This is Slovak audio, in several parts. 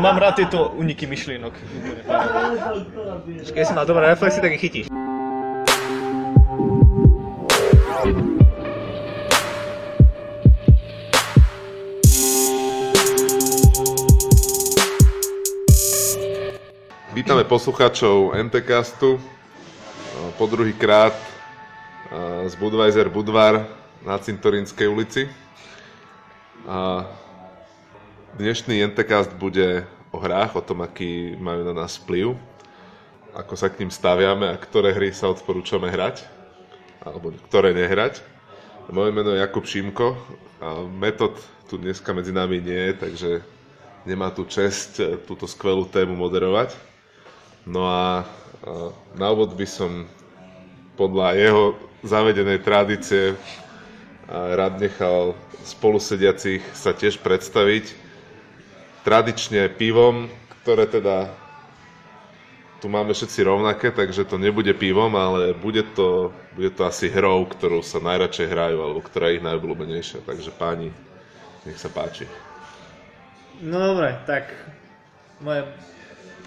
Mám rád tieto uniky myšlienok. Keď si mal dobré reflexy, tak ich chytíš. Vítame poslucháčov NTCastu po druhý krát z Budweiser Budvar na Cintorínskej ulici. Dnešný NTCast bude o hrách, o tom, aký majú na nás vplyv, ako sa k ním staviame a ktoré hry sa odporúčame hrať, alebo ktoré nehrať. Moje meno je Jakub Šimko a Metod tu dneska medzi nami nie je, takže nemá tu čest túto skvelú tému moderovať. No a na úvod by som podľa jeho zavedenej tradície rád nechal spolusediacich sa tiež predstaviť. Tradične pivom, ktoré teda tu máme všetci rovnaké, takže to nebude pivom, ale bude to, bude to asi hrou, ktorú sa najradšej hrajú, alebo ktorá je ich najobľúbenejšia. Takže páni, nech sa páči. No dobre, tak moje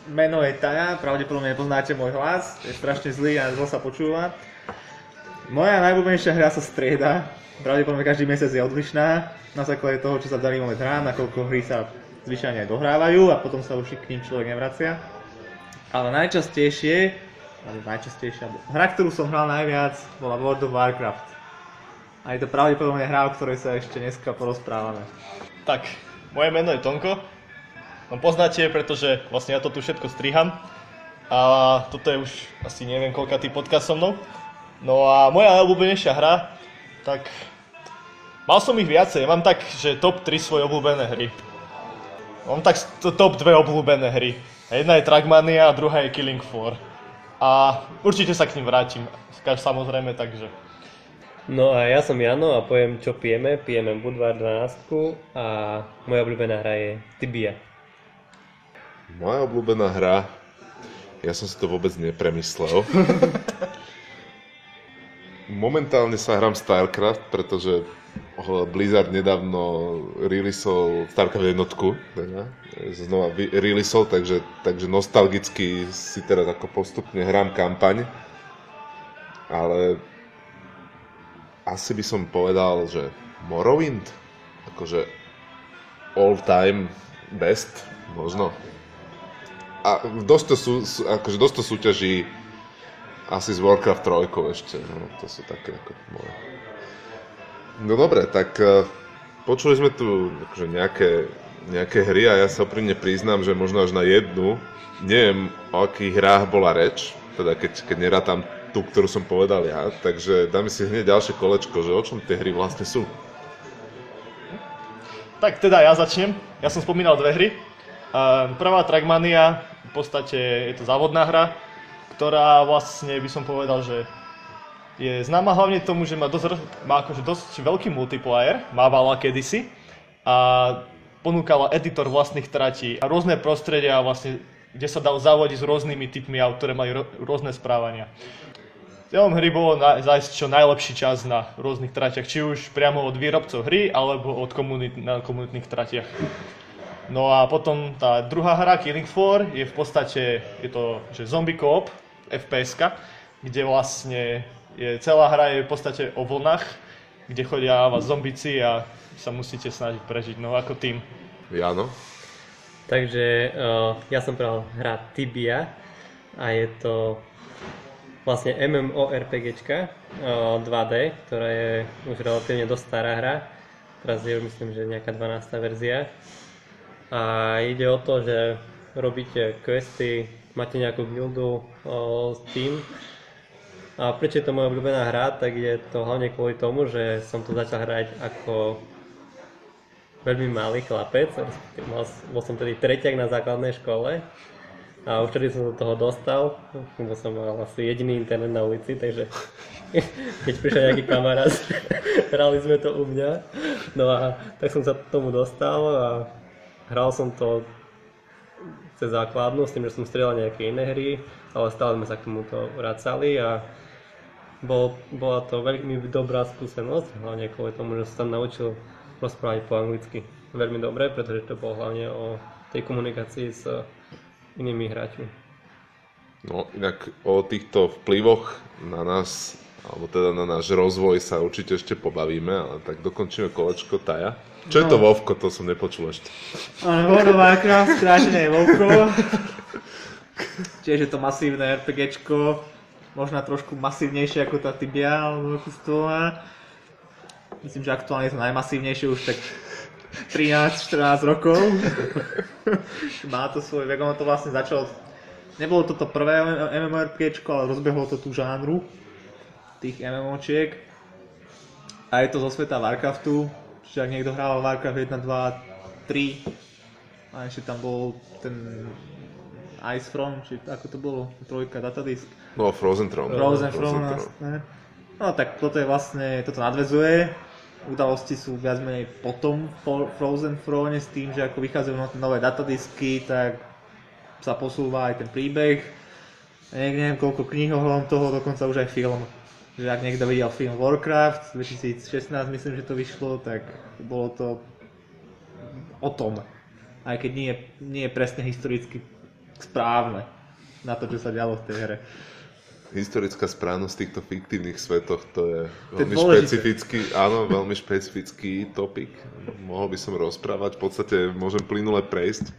meno je Taja, pravdepodobne nepoznáte môj hlas, je strašne zlý a zlo sa počúva. Moja najobľúbenejšia hra sa strieda, pravdepodobne každý mesiac je odlišná, na základe toho, čo sa v daný moment hrá, nakoľko hry sa zvyčajne aj dohrávajú a potom sa už k ním človek nevracia. Ale najčastejšie, najčastejšia, hra, ktorú som hral najviac, bola World of Warcraft. A je to pravdepodobne hra, o ktorej sa ešte dneska porozprávame. Tak, moje meno je Tonko. No poznáte, pretože vlastne ja to tu všetko striham. A toto je už asi neviem koľkatý podcast so mnou. No a moja najobľúbenejšia hra, tak mal som ich viacej. Mám tak, že top 3 svoje obľúbené hry. Mám tak top 2 obľúbené hry. Jedna je Trackmania a druhá je Killing Floor. A určite sa k ním vrátim, samozrejme, takže. No a ja som Jano a poviem, čo pijeme. Pijeme Budvar 12 a moja obľúbená hra je Tibia. Moja obľúbená hra, ja som si to vôbec nepremyslel. Momentálne sa hrám StarCraft, pretože Blizzard nedávno releaseol StarCraft jednotku, teda, znova releaseol, takže, takže nostalgicky si teraz ako postupne hrám kampaň, ale asi by som povedal, že Morrowind, akože all time best, možno. A dosť to, sú, akože dosť to súťaží asi z Warcraft 3 ešte, no, to sú také ako moje. No dobre, tak uh, počuli sme tu akože nejaké, nejaké hry a ja sa oprímne priznám, že možno až na jednu, neviem o akých hrách bola reč, teda keď, keď nerátam tú, ktorú som povedal ja, takže dáme si hneď ďalšie kolečko, že o čom tie hry vlastne sú. Tak teda ja začnem. Ja som spomínal dve hry. Uh, prvá Trackmania, v podstate je to závodná hra, ktorá vlastne by som povedal, že je známa hlavne tomu, že má, dosť, má akože dosť veľký multiplayer, mávala kedysi a ponúkala editor vlastných tratí a rôzne prostredia vlastne, kde sa dal zavodiť s rôznymi typmi aut, ktoré mali rôzne správania. Cieľom hry bolo zájsť čo najlepší čas na rôznych tratiach, či už priamo od výrobcov hry, alebo od komunit, na komunitných tratiach. No a potom tá druhá hra, Killing Floor, je v podstate, je to že zombie co-op, fps kde vlastne je, celá hra je v podstate o vlnách, kde chodia vás zombici a sa musíte snažiť prežiť, no ako tým. Jano? Takže uh, ja som pral hra Tibia a je to vlastne MMORPGčka uh, 2D, ktorá je už relatívne dosť stará hra. Teraz je myslím, že nejaká 12. verzia. A ide o to, že robíte questy, máte nejakú guildu uh, s tým. A prečo je to moja obľúbená hra, tak je to hlavne kvôli tomu, že som to začal hrať ako veľmi malý chlapec, mal, bol som tedy treťak na základnej škole a už vtedy som do toho dostal, lebo som mal asi jediný internet na ulici, takže keď prišiel nejaký kamarát, hrali sme to u mňa, no a tak som sa tomu dostal a hral som to cez základnú, s tým, že som strieľal nejaké iné hry, ale stále sme sa k tomuto vracali a bol, bola to veľmi dobrá skúsenosť, hlavne kvôli tomu, že som tam naučil rozprávať po anglicky veľmi dobre, pretože to bolo hlavne o tej komunikácii s inými hráčmi. No, inak o týchto vplyvoch na nás, alebo teda na náš rozvoj sa určite ešte pobavíme, ale tak dokončíme kolečko Taja. Čo je to No. Vovko, to som nepočul ešte. Áno, World of Warcraft, skrátené Vovko. Tiež je to masívne RPGčko, možno trošku masívnejšie ako tá Tibia alebo ako. Myslím, že aktuálne je to najmasívnejšie už tak 13-14 rokov. Má to svoj vek, ono to vlastne začalo, nebolo to to prvé MMORPGčko, ale rozbehlo to tú žánru tých MMOčiek. A je to zo sveta Warcraftu, čiže ak niekto hrával Warcraft 1, 2, 3, a ešte tam bol ten Icefront, či ako to bolo, trojka, datadisk. No, Frozen Throne. Frozen Frozen Throne, vlastne. No tak toto je vlastne, toto nadvezuje. Udalosti sú viac menej potom v Frozen Throne s tým, že ako vychádzajú no- nové datadisky, tak sa posúva aj ten príbeh. Neviem, neviem koľko kníh ohľadom toho, dokonca už aj film. Že ak niekto videl film Warcraft, 2016 myslím, že to vyšlo, tak bolo to o tom. Aj keď nie, je- nie je presne historicky správne na to, čo sa dialo v tej hre. Historická správnosť týchto fiktívnych svetoch, to je veľmi dôležité. špecifický, áno, veľmi špecifický topik. Mohol by som rozprávať, v podstate môžem plynule prejsť.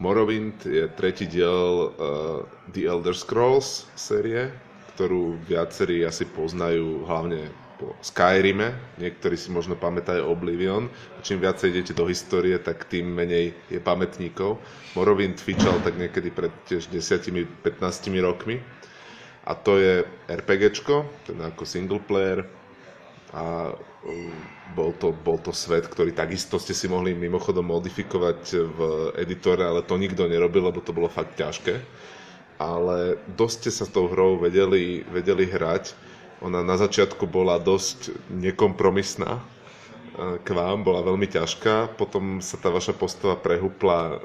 Morrowind je tretí diel uh, The Elder Scrolls série, ktorú viacerí asi poznajú hlavne po Skyrime, niektorí si možno pamätajú Oblivion. A čím viacej idete do histórie, tak tým menej je pamätníkov. Morrowind fičal tak niekedy pred tiež 10-15 rokmi. A to je RPGčko, teda ako single player. A um, bol to, bol to svet, ktorý takisto ste si mohli mimochodom modifikovať v editore, ale to nikto nerobil, lebo to bolo fakt ťažké. Ale dosť ste sa s tou hrou vedeli, vedeli hrať. Ona na začiatku bola dosť nekompromisná eh, k vám, bola veľmi ťažká. Potom sa tá vaša postava prehupla eh,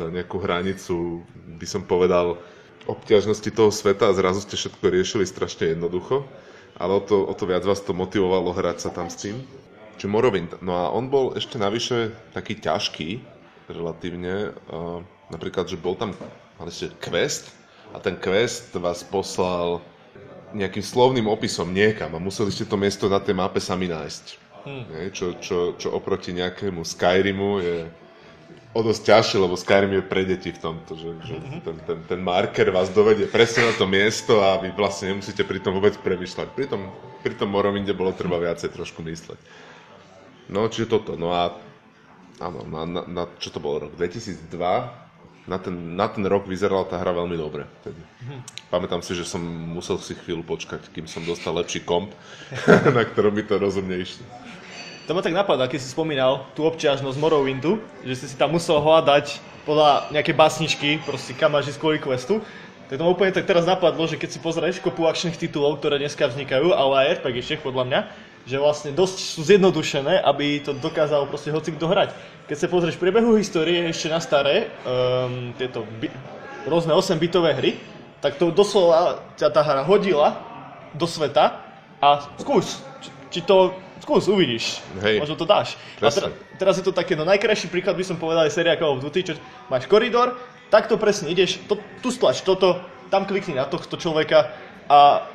za nejakú hranicu, by som povedal, obťažnosti toho sveta a zrazu ste všetko riešili strašne jednoducho. Ale o to, o to viac vás to motivovalo hrať sa tam s tým. Čiže Morrowind. No a on bol ešte navyše taký ťažký, relatívne. Uh, napríklad, že bol tam mali ste quest a ten quest vás poslal nejakým slovným opisom niekam a museli ste to miesto na tej mape sami nájsť. Hmm. Čo, čo, čo oproti nejakému Skyrimu je o dosť ťažšie, lebo Skyrim je pre deti v tomto, že, že ten, ten, ten marker vás dovedie presne na to miesto a vy vlastne nemusíte pri tom vôbec premyšľať. Pri tom, pri tom Morrowinde bolo treba viacej trošku mysleť. No, čiže toto. No a áno, na, na, na čo to bolo rok? 2002? Na ten, na ten rok vyzerala tá hra veľmi dobre. Vtedy. Pamätám si, že som musel si chvíľu počkať, kým som dostal lepší komp, na ktorom by to rozumne išlo. To ma tak napadá, keď si spomínal tú obťažnosť Morrowindu, že si si tam musel hľadať podľa nejakej básničky, proste kam máš kvôli questu. Tak to ma úplne tak teraz napadlo, že keď si pozrieš kopu akčných titulov, ktoré dneska vznikajú, ale aj RPGčiek podľa mňa, že vlastne dosť sú zjednodušené, aby to dokázal proste hoci kto hrať. Keď sa pozrieš priebehu histórie ešte na staré, um, tieto bi- rôzne 8-bitové hry, tak to doslova ťa tá hra hodila do sveta a skús, či, či to skús, uvidíš. Hej. Možno to dáš. A Presne. teraz, je to také, no najkrajší príklad by som povedal je séria Call of Duty, čo máš koridor, takto presne ideš, to, tu stlač toto, tam klikni na tohto človeka a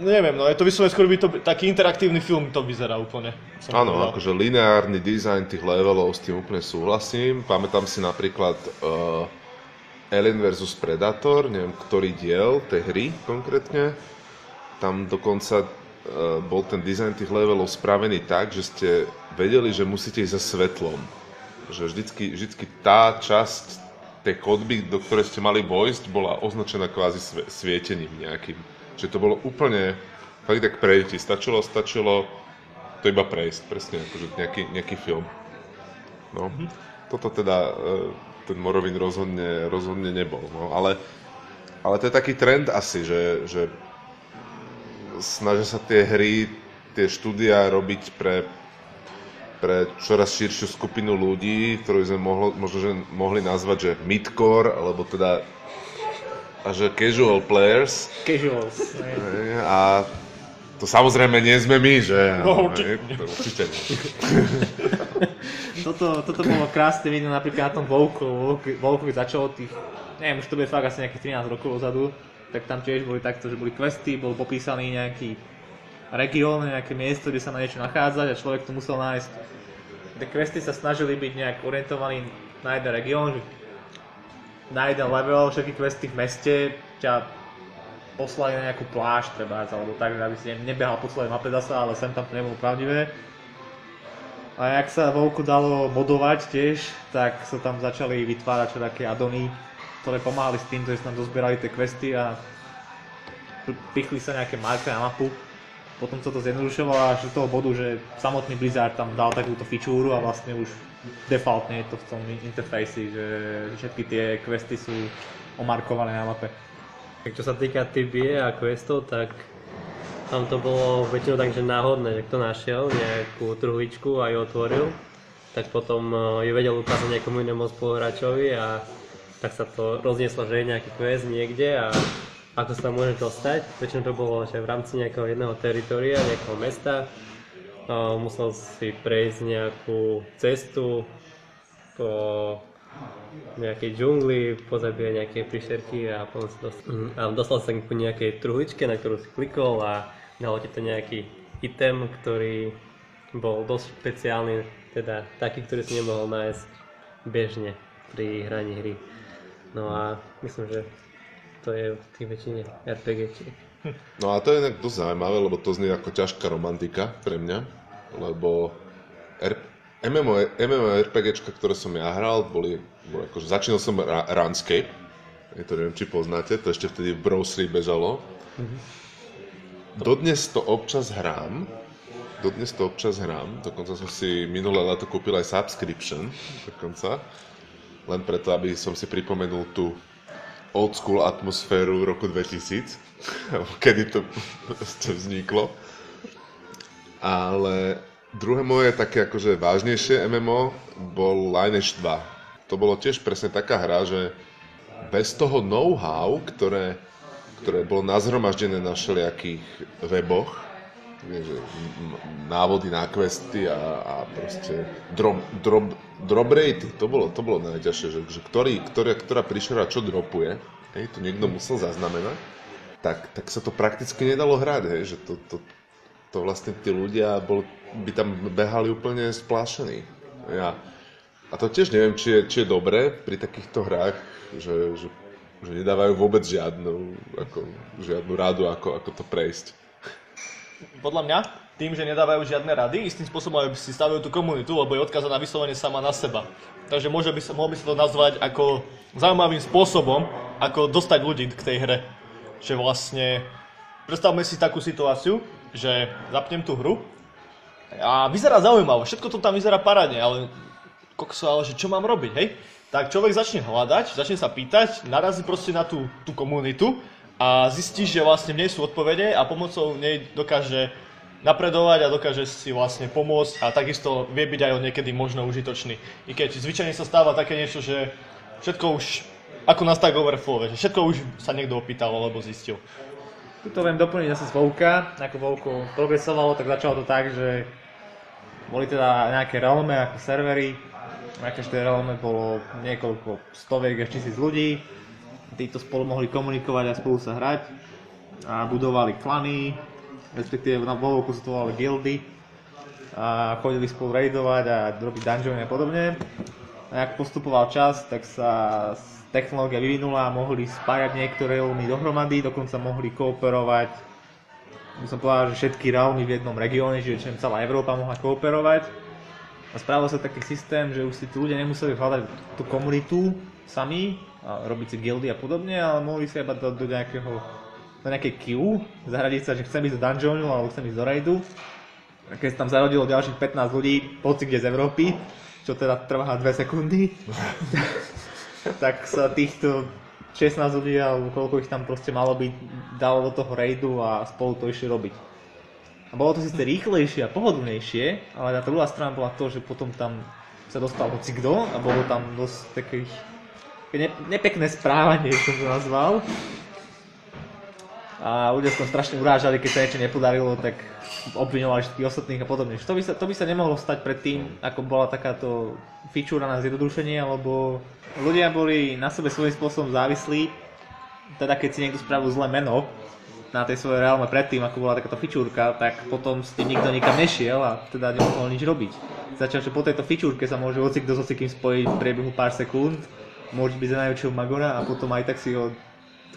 neviem, no je to vyslovene skôr by to taký interaktívny film to vyzerá úplne. Áno, povedal. akože lineárny dizajn tých levelov s tým úplne súhlasím. Pamätám si napríklad uh, Alien vs Predator, neviem ktorý diel tej hry konkrétne. Tam dokonca bol ten dizajn tých levelov spravený tak, že ste vedeli, že musíte ísť za svetlom. Že vždycky, vždycky tá časť tej chodby, do ktorej ste mali vojsť, bola označená kvázi svietením nejakým. Čiže to bolo úplne fakt tak prejti. Stačilo, stačilo to iba prejsť, presne akože nejaký, nejaký film. No, toto teda e, ten Morrowind rozhodne, rozhodne nebol, no, ale, ale to je taký trend asi, že, že snažia sa tie hry, tie štúdia robiť pre, pre čoraz širšiu skupinu ľudí, ktorú sme mohlo, možno že mohli nazvať, že midcore, alebo teda a že casual players, Casuals. Hej, A to samozrejme nie sme my, že? No, určite Hej, to určite nie. toto, toto bolo krásne vidno napríklad na tom Volku, Volku začalo tých, neviem, už to bude fakt asi nejakých 13 rokov dozadu, tak tam tiež boli takto, že boli questy, bol popísaný nejaký región, nejaké miesto, kde sa na niečo nachádzať a človek to musel nájsť. Tie questy sa snažili byť nejak orientovaní na jeden región, na jeden level, všetky questy v meste ťa poslali na nejakú pláž treba, alebo tak, aby si nebehal po celej mape zasa, ale sem tam to nebolo pravdivé. A jak sa Volku dalo modovať tiež, tak sa tam začali vytvárať také adony, ktoré pomáhali s tým, že tam dozbierali tie questy a pichli sa nejaké marky na mapu. Potom sa to zjednodušovalo až do toho bodu, že samotný Blizzard tam dal takúto fičúru a vlastne už defaultne je to v tom interfejsi, že všetky tie questy sú omarkované na mape. Čo sa týka TBA a questov, tak tam to bolo väčšinou tak, že náhodné, že kto našiel nejakú truhličku a ju otvoril, tak potom eh, ju vedel ukázať nejakomu inému spoluhráčovi a tak sa to roznieslo, že je nejaký quest niekde a ako sa tam môže dostať. Väčšinou to bolo že v rámci nejakého jedného teritoria, nejakého mesta. A musel si prejsť nejakú cestu po nejakej džungli, pozabíjať nejaké príšerky a potom si dostal, a dostal sa k nejakej truhličke, na ktorú si klikol a dalo ti to nejaký item, ktorý bol dosť špeciálny, teda taký, ktorý si nemohol nájsť bežne pri hraní hry. No a myslím, že to je v tých väčšine RPG. No a to je inak dosť zaujímavé, lebo to znie ako ťažká romantika pre mňa, lebo R- MMO, MMORPGčka, ktoré som ja hral, boli, boli akože, začínal som ra- Runscape, je to neviem, či poznáte, to ešte vtedy v browseri bežalo. Dodnes to občas hrám, dodnes to občas hrám, dokonca som si minulé leto kúpil aj subscription, dokonca, len preto, aby som si pripomenul tú old school atmosféru roku 2000, kedy to vzniklo. Ale druhé moje také akože vážnejšie MMO bol Lineage 2. To bolo tiež presne taká hra, že bez toho know-how, ktoré, ktoré bolo nazhromaždené na všelijakých weboch, že návody na questy a, a proste drop, drop, drop ratey, to bolo, to bolo najťažšie, že, že ktorý, ktorá, ktorá príšera čo dropuje, hej, to niekto musel zaznamenať, tak, tak sa to prakticky nedalo hrať, hej, že to, to, to vlastne tí ľudia bol, by tam behali úplne splášení. Ja, a to tiež neviem, či je, či je dobré pri takýchto hrách, že, že, že nedávajú vôbec žiadnu, ako, žiadnu radu, ako, ako to prejsť. Podľa mňa, tým, že nedávajú žiadne rady, istým spôsobom aj si stavujú tú komunitu, lebo je odkázaná vyslovene sama na seba. Takže môže by mohol by sa to nazvať ako zaujímavým spôsobom, ako dostať ľudí k tej hre. Že vlastne, predstavme si takú situáciu, že zapnem tú hru a vyzerá zaujímavo, všetko to tam vyzerá parádne, ale kokso, ale že čo mám robiť, hej? Tak človek začne hľadať, začne sa pýtať, narazí proste na tú, tú komunitu a zistí, že vlastne v nej sú odpovede a pomocou nej dokáže napredovať a dokáže si vlastne pomôcť a takisto vie byť aj on niekedy možno užitočný. I keď zvyčajne sa stáva také niečo, že všetko už, ako na Stack Overflow, že všetko už sa niekto opýtal alebo zistil. Tuto viem doplniť zase z Vovka, ako Vovko progresovalo, tak začalo to tak, že boli teda nejaké realme ako servery, na každej realme bolo niekoľko stoviek až tisíc ľudí, títo spolu mohli komunikovať a spolu sa hrať. A budovali klany, respektíve na Vovku sa to volali guildy a chodili spolu raidovať a robiť dungeony a podobne. A ak postupoval čas, tak sa technológia vyvinula a mohli spájať niektoré realmy dohromady, dokonca mohli kooperovať by som povedal, že všetky realmy v jednom regióne, čiže celá Európa mohla kooperovať. A spravil sa taký systém, že už si tí ľudia nemuseli hľadať tú komunitu sami, a robiť si guildy a podobne, ale mohli sa iba do, do nejakého do nejakej queue, zahradiť sa, že chcem ísť do dungeonu alebo chcem ísť do raidu. A keď sa tam zarodilo ďalších 15 ľudí, hoci kde z Európy, čo teda trvá 2 sekundy, tak sa týchto 16 ľudí, alebo koľko ich tam proste malo byť, dalo do toho raidu a spolu to išli robiť. A bolo to síce rýchlejšie a pohodlnejšie, ale tá druhá strana bola to, že potom tam sa dostal hoci kto a bolo tam dosť takých ne, nepekné správanie, som to nazval. A ľudia sa strašne urážali, keď sa niečo nepodarilo, tak obviňovali všetkých ostatných a podobne. To by, sa, to by sa nemohlo stať predtým, ako bola takáto fičúra na zjednodušenie, lebo ľudia boli na sebe svojím spôsobom závislí, teda keď si niekto spravil zlé meno na tej svojej reálme predtým, ako bola takáto fičúrka, tak potom s tým nikto nikam nešiel a teda nemohol nič robiť. Začal, že po tejto fičúrke sa môže hoci kto so kým spojiť v priebehu pár sekúnd, môže byť za najväčšieho magora a potom aj tak si ho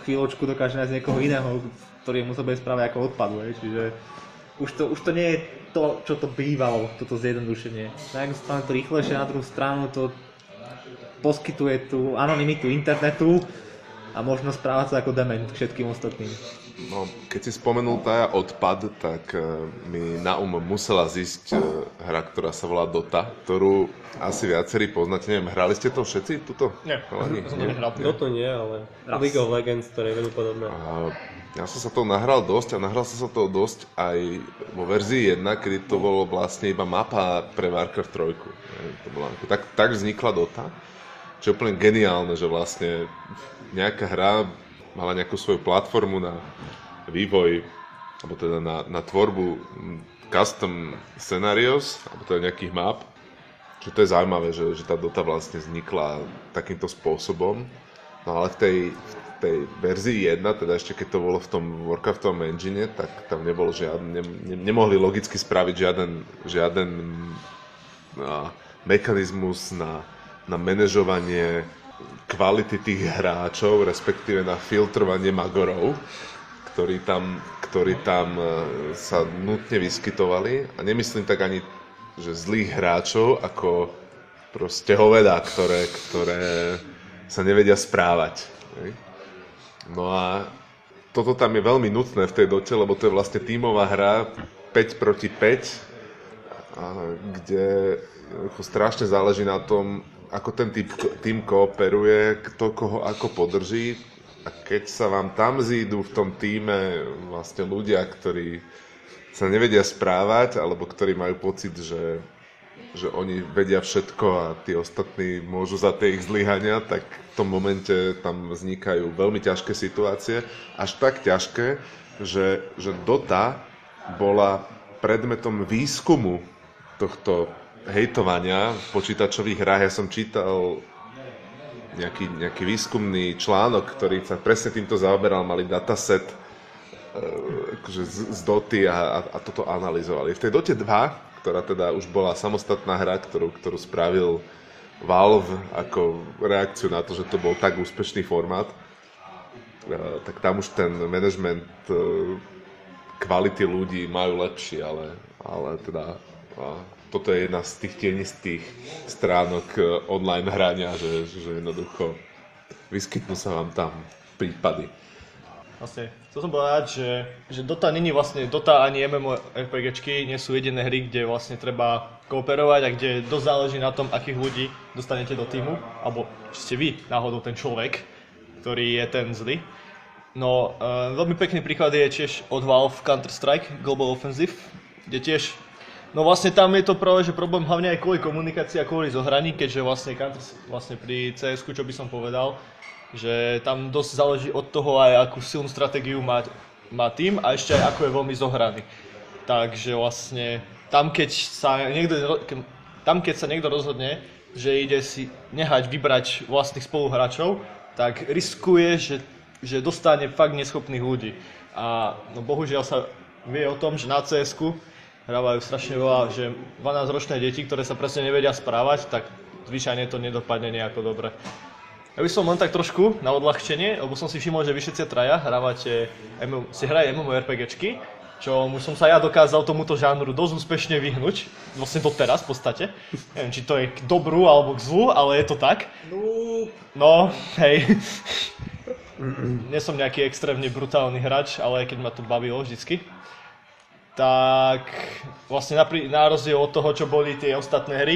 chvíľočku dokáže nájsť niekoho iného, ktorý mu sa bude ako odpadu. Hej. Čiže už to, už to nie je to, čo to bývalo, toto zjednodušenie. Na jednu stranu to rýchlejšie, na druhú stranu to poskytuje tú anonymitu internetu a možno správať sa ako dement všetkým ostatným. No, keď si spomenul tá odpad, tak e, mi na um musela zísť e, hra, ktorá sa volá Dota, ktorú asi viacerí poznáte. Neviem, hrali ste to všetci? Tuto? Nie, Chalani? som to nehral. Toto nie, ale Raz. League of Legends, ktoré je veľmi podobné. A ja som sa toho nahral dosť a nahral som sa toho dosť aj vo verzii 1, kedy to bolo vlastne iba mapa pre Warcraft 3. Ne, To bola, tak, tak vznikla Dota, čo je úplne geniálne, že vlastne nejaká hra mala nejakú svoju platformu na vývoj, alebo teda na, na tvorbu custom scenarios, alebo teda nejakých map, čo to je zaujímavé, že, že tá Dota vlastne vznikla takýmto spôsobom. No ale v tej, v tej verzii 1, teda ešte keď to bolo v tom Warcraftovom engine, tak tam nebolo žiadne, ne, ne, nemohli logicky spraviť žiaden, žiaden a, mechanizmus na, na manažovanie kvality tých hráčov, respektíve na filtrovanie magorov, ktorí tam, ktorí tam e, sa nutne vyskytovali. A nemyslím tak ani, že zlých hráčov, ako proste hoveda, ktoré, ktoré sa nevedia správať. No a toto tam je veľmi nutné v tej dote, lebo to je vlastne tímová hra 5 proti 5, a kde strašne záleží na tom, ako ten tým, tým kooperuje, kto koho ako podrží. A keď sa vám tam zídu v tom týme vlastne ľudia, ktorí sa nevedia správať, alebo ktorí majú pocit, že, že oni vedia všetko a tí ostatní môžu za tie ich zlyhania, tak v tom momente tam vznikajú veľmi ťažké situácie. Až tak ťažké, že, že Dota bola predmetom výskumu tohto hejtovania v počítačových hrách. Ja som čítal nejaký, nejaký výskumný článok, ktorý sa presne týmto zaoberal, mali dataset e, akože z, z Doty a, a, a toto analyzovali. V tej Dote 2, ktorá teda už bola samostatná hra, ktorú, ktorú spravil Valve ako reakciu na to, že to bol tak úspešný formát, e, tak tam už ten management e, kvality ľudí majú lepší, ale, ale teda toto je jedna z tých tienistých stránok e, online hrania, že, že jednoducho vyskytnú sa vám tam prípady. Vlastne, chcel som povedať, že, že Dota není vlastne, Dota ani MMORPGčky nie sú jediné hry, kde vlastne treba kooperovať a kde dosť záleží na tom, akých ľudí dostanete do týmu, alebo či ste vy náhodou ten človek, ktorý je ten zlý. No, uh, veľmi pekný príklad je tiež od Valve Counter-Strike Global Offensive, kde tiež No vlastne tam je to práve, že problém hlavne aj kvôli komunikácii a kvôli zohraní, keďže vlastne, vlastne pri cs čo by som povedal, že tam dosť záleží od toho aj akú silnú stratégiu má, má tým a ešte aj ako je veľmi zohraný. Takže vlastne tam keď sa niekto, tam keď sa niekto rozhodne, že ide si nehať vybrať vlastných spoluhráčov, tak riskuje, že, že dostane fakt neschopných ľudí. A no bohužiaľ sa vie o tom, že na cs hrávajú strašne veľa, že 12-ročné deti, ktoré sa presne nevedia správať, tak zvyčajne to nedopadne nejako dobre. Ja by som len tak trošku na odľahčenie, lebo som si všimol, že vy všetci traja hrávate, si hraje MMORPGčky, čo mu som sa ja dokázal tomuto žánru dosť úspešne vyhnúť, vlastne to teraz v podstate. Neviem, či to je k dobru alebo k zlu, ale je to tak. No, hej. Nie som nejaký extrémne brutálny hráč, ale keď ma to bavilo vždycky. Tak vlastne napri- na rozdiel od toho, čo boli tie ostatné hry,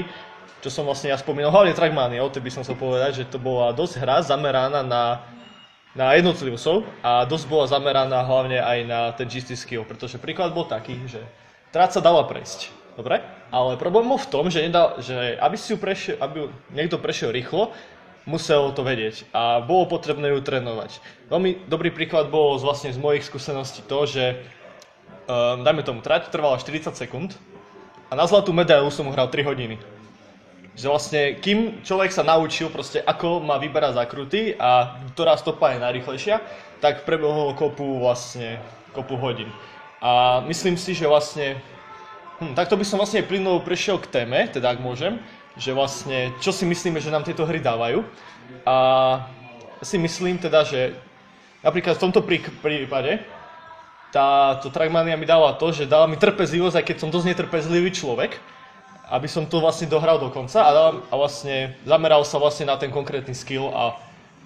čo som vlastne ja spomínal, hlavne Trackmania, o tej by som chcel povedať, že to bola dosť hra zameraná na, na jednotlivcov a dosť bola zameraná hlavne aj na ten čistý skill, pretože príklad bol taký, že trať sa dala prejsť, dobre? Ale problém bol v tom, že, nedal, že aby si ju prešiel, aby niekto prešiel rýchlo, musel to vedieť a bolo potrebné ju trénovať. Veľmi dobrý príklad bol z, vlastne z mojich skúseností to, že um, dajme tomu, trať trvala 40 sekúnd a na zlatú medailu som hral 3 hodiny. Že vlastne, kým človek sa naučil proste, ako má vyberať zakruty a ktorá stopa je najrychlejšia, tak prebehlo kopu vlastne, kopu hodín. A myslím si, že vlastne, hm, takto by som vlastne plynulo prešiel k téme, teda ak môžem, že vlastne, čo si myslíme, že nám tieto hry dávajú. A si myslím teda, že napríklad v tomto prí- prípade, táto Trackmania mi dala to, že dala mi trpezlivosť, aj keď som dosť netrpezlivý človek, aby som to vlastne dohral do konca a, dal, a vlastne zameral sa vlastne na ten konkrétny skill a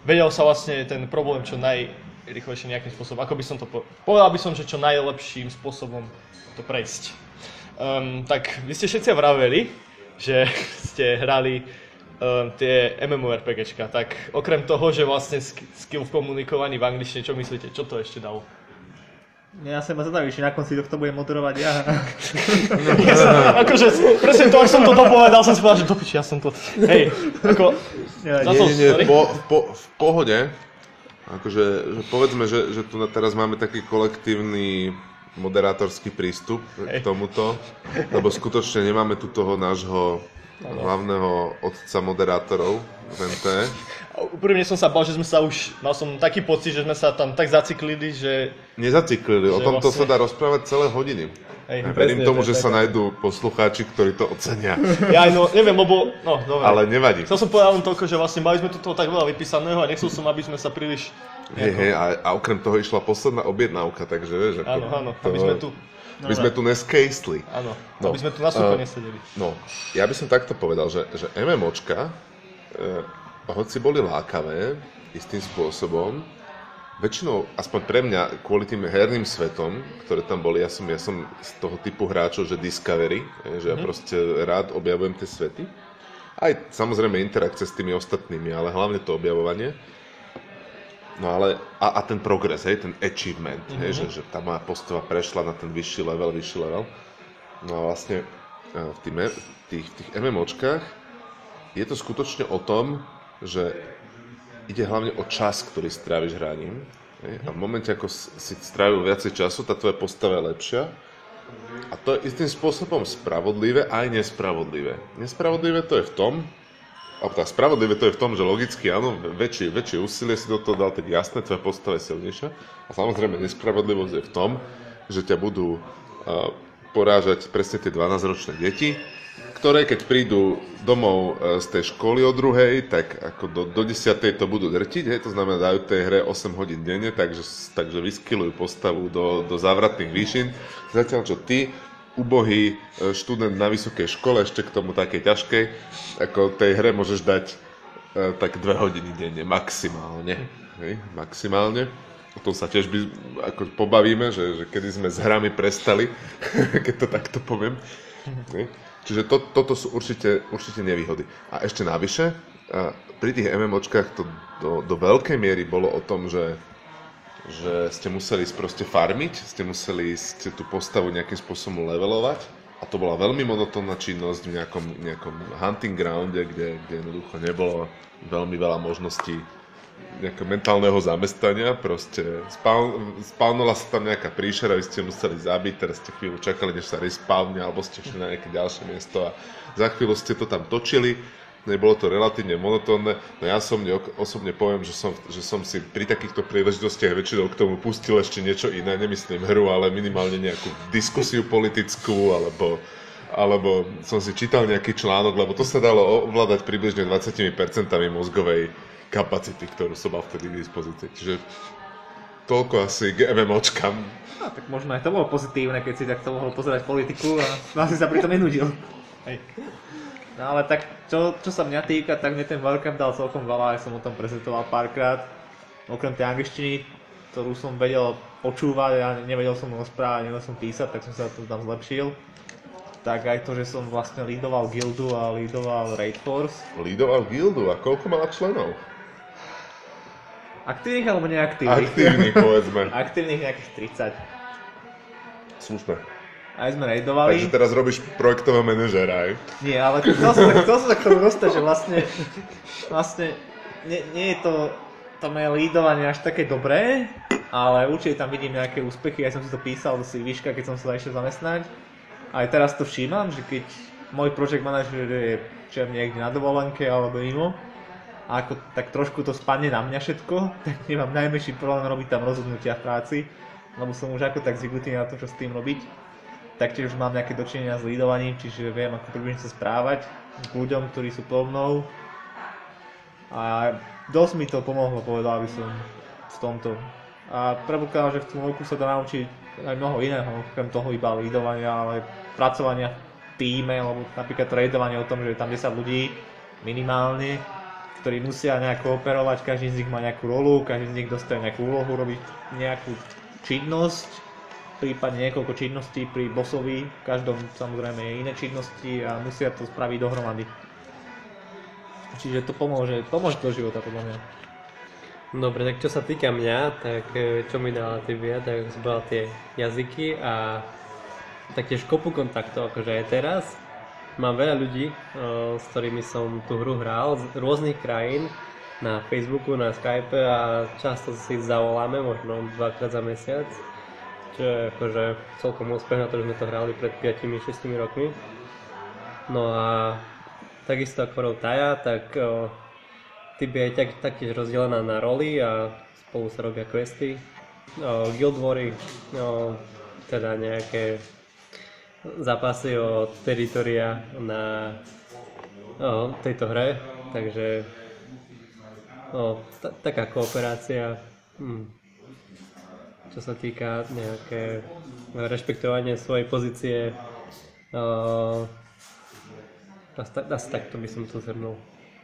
vedel sa vlastne ten problém čo najrychlejšie nejakým spôsobom, ako by som to po- povedal by som, že čo najlepším spôsobom to prejsť. Um, tak vy ste všetci vraveli, že ste hrali um, tie MMORPGčka, tak okrem toho, že vlastne sk- skill v komunikovaní v angličtine, čo myslíte, čo to ešte dalo? Ja som ma zadavý, či na konci tohto budem moderovať ja. Ja som, akože, presne to, ak som to dopovedal, som si povedal, že do piči, ja som to, hej, ako, Ja, Nie, nie, nie, po, po, v pohode. Akože, že povedzme, že, že tu teraz máme taký kolektívny moderátorský prístup k Hej. tomuto, lebo skutočne nemáme tu toho nášho hlavného otca moderátorov v NT. Úprimne som sa bal, že sme sa už, mal som taký pocit, že sme sa tam tak zaciklili, že Nezaciklili, o Že tomto vlastne- sa dá rozprávať celé hodiny. Hej, Ja verím presne, tomu, že sa nájdú poslucháči, ktorí to ocenia. ja aj no, neviem, lebo, no, dobre. Ale nevadí. Chcel som povedať len toľko, že vlastne mali sme tu toho tak veľa vypísaného a nechcel som, aby sme sa príliš, Hej, hej, a, a okrem toho išla posledná objednávka, takže vieš, áno, áno, aby sme tu, by sme tu neskejstli. áno, No, aby sme tu na eh, nesedeli. No, ja by som takto povedal, že, že MMOčka, e, hoci boli lákavé istým spôsobom, väčšinou, aspoň pre mňa, kvôli tým herným svetom, ktoré tam boli, ja som, ja som z toho typu hráčov, že Discovery, e, že ja proste rád objavujem tie svety. Aj samozrejme interakcie s tými ostatnými, ale hlavne to objavovanie. No ale, a, a ten progres, hej, ten achievement, mm-hmm. hej, že, že tá moja postava prešla na ten vyšší level, vyšší level. No a vlastne e, v tých, me- tých, tých MMOčkách je to skutočne o tom, že ide hlavne o čas, ktorý stráviš hraním. hej, A v momente, ako si strávil viacej času, tá tvoja postava je lepšia. A to je istým spôsobom spravodlivé aj nespravodlivé. Nespravodlivé to je v tom, a tá spravodlivé to je v tom, že logicky áno, väčšie, väčšie úsilie si do toho dal, tak jasné, tvoja postava je silnejšia. A samozrejme nespravodlivosť je v tom, že ťa budú uh, porážať presne tie 12-ročné deti, ktoré keď prídu domov uh, z tej školy o druhej, tak ako do, do 10. to budú drtiť, hej, to znamená dajú tej hre 8 hodín denne, takže, takže vyskilujú postavu do, do závratných výšin. Zatiaľ čo ty, ubohý e, študent na vysokej škole, ešte k tomu takej ťažkej, ako tej hre môžeš dať e, tak dve hodiny denne, maximálne. Hej, maximálne. O tom sa tiež by, ako pobavíme, že, že kedy sme s hrami prestali, keď to takto poviem. Hej. Čiže to, toto sú určite, určite nevýhody. A ešte navyše, pri tých MMOčkách to do, do veľkej miery bolo o tom, že že ste museli ísť proste farmiť, ste museli ísť tú postavu nejakým spôsobom levelovať. A to bola veľmi monotónna činnosť v nejakom, nejakom hunting grounde, kde, kde jednoducho nebolo veľmi veľa možností nejakého mentálneho zamestnania, proste spawn, spawnula sa tam nejaká príšera, vy ste museli zabiť, teraz ste chvíľu čakali, než sa respawne, alebo ste šli na nejaké ďalšie miesto a za chvíľu ste to tam točili, nebolo to relatívne monotónne, no ja som osobne poviem, že som, že som si pri takýchto príležitostiach väčšinou k tomu pustil ešte niečo iné, nemyslím hru, ale minimálne nejakú diskusiu politickú, alebo, alebo som si čítal nejaký článok, lebo to sa dalo ovládať približne 20% mozgovej kapacity, ktorú som mal vtedy k dispozícii. Čiže toľko asi k MMOčkam. No, tak možno aj to bolo pozitívne, keď si takto mohol pozerať politiku a vlastne sa pritom nenudil. Hej. No ale tak, čo, čo sa mňa týka, tak mne ten Welcome dal celkom veľa, aj som o tom prezentoval párkrát. Okrem tej angličtiny, ktorú som vedel počúvať, ja nevedel som rozprávať, nevedel som písať, tak som sa to tam zlepšil. Tak aj to, že som vlastne lídoval guildu a lídoval Raid Force. Lídoval gildu a koľko mala členov? Aktívnych alebo neaktívnych? Aktívny, povedzme. Aktívnych nejakých 30. Slušné. Aj sme raidovali. Takže teraz robíš projektového manažéra, aj? Nie, ale chcel som, chcel som sa k tomu dostať, že vlastne, vlastne nie, nie je to, to moje lídovanie až také dobré, ale určite tam vidím nejaké úspechy, ja som si to písal do výška, keď som sa išiel zamestnať. Aj teraz to všímam, že keď môj project manager je čo niekde na dovolenke alebo mimo, a ako tak trošku to spadne na mňa všetko, tak nemám najmenší problém robiť tam rozhodnutia v práci, lebo som už ako tak zvyknutý na to, čo s tým robiť. Taktiež mám nejaké dočinenia s lídovaním, čiže viem, ako približne sa správať k ľuďom, ktorí sú po mnou. A dosť mi to pomohlo, povedal by som, v tomto. A predpokladám, že v tom roku sa dá naučiť aj mnoho iného, okrem toho iba lídovania, ale pracovania v týme, lebo napríklad tradovanie o tom, že je tam 10 ľudí minimálne, ktorí musia nejako operovať, každý z nich má nejakú rolu, každý z nich dostane nejakú úlohu, robiť nejakú činnosť, prípadne niekoľko činností pri bossovi, v každom samozrejme je iné činnosti a musia to spraviť dohromady. Čiže to pomôže, pomôže do života podľa mňa. Dobre, tak čo sa týka mňa, tak e, čo mi dala Tibia, tak zbral tie jazyky a taktiež kopu kontaktov, akože aj teraz. Mám veľa ľudí, e, s ktorými som tú hru hral z rôznych krajín na Facebooku, na Skype a často si zavoláme, možno dvakrát za mesiac. Čo je akože celkom úspech na to, že sme to hrali pred 5-6 rokmi. No a takisto ako hovoril Taja, tak o, Tibia je tak, taktiež rozdelená na roly a spolu sa robia questy. O, guild Wary, o, teda nejaké zápasy o teritoria na o, tejto hre, takže o, ta, taká kooperácia, hm, čo sa týka nejaké rešpektovanie svojej pozície, o, asi, asi takto by som to zhrnul.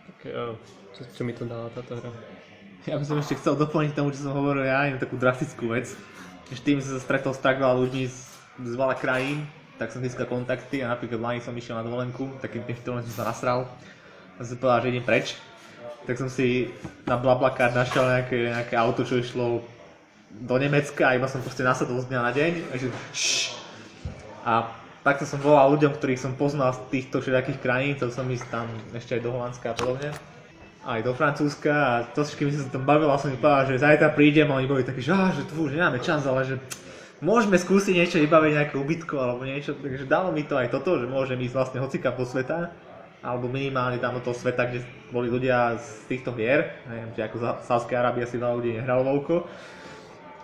Tak, o, čo, čo mi to dala táto hra? Ja by som ešte chcel doplniť tomu, čo som hovoril ja, jednu takú drastickú vec. Že tým som sa stretol s tak veľa ľudí z, z veľa krajín, tak som získal kontakty a napríklad v Lani som išiel na dovolenku, takým tým štýlom som sa nasral a som povedal, že idem preč. Tak som si na BlaBlaCar našiel nejaké, nejaké auto, čo išlo do Nemecka a iba som proste nasadol z dňa na deň. A, že, a takto som volal ľuďom, ktorých som poznal z týchto všetkých krajín, chcel som ísť tam ešte aj do Holandska a podobne. Aj do Francúzska a to, keby som sa tam bavil a som mi povedal, že zajtra prídem a oni boli takí, že, že tu už nemáme čas, ale že môžeme skúsiť niečo vybaviť nejaké ubytko alebo niečo, takže dalo mi to aj toto, že môžem ísť vlastne hocika po sveta, alebo minimálne tam do toho sveta, kde boli ľudia z týchto hier, neviem, či ako v Sávskej Arábii asi veľa ľudí nehralo voľko,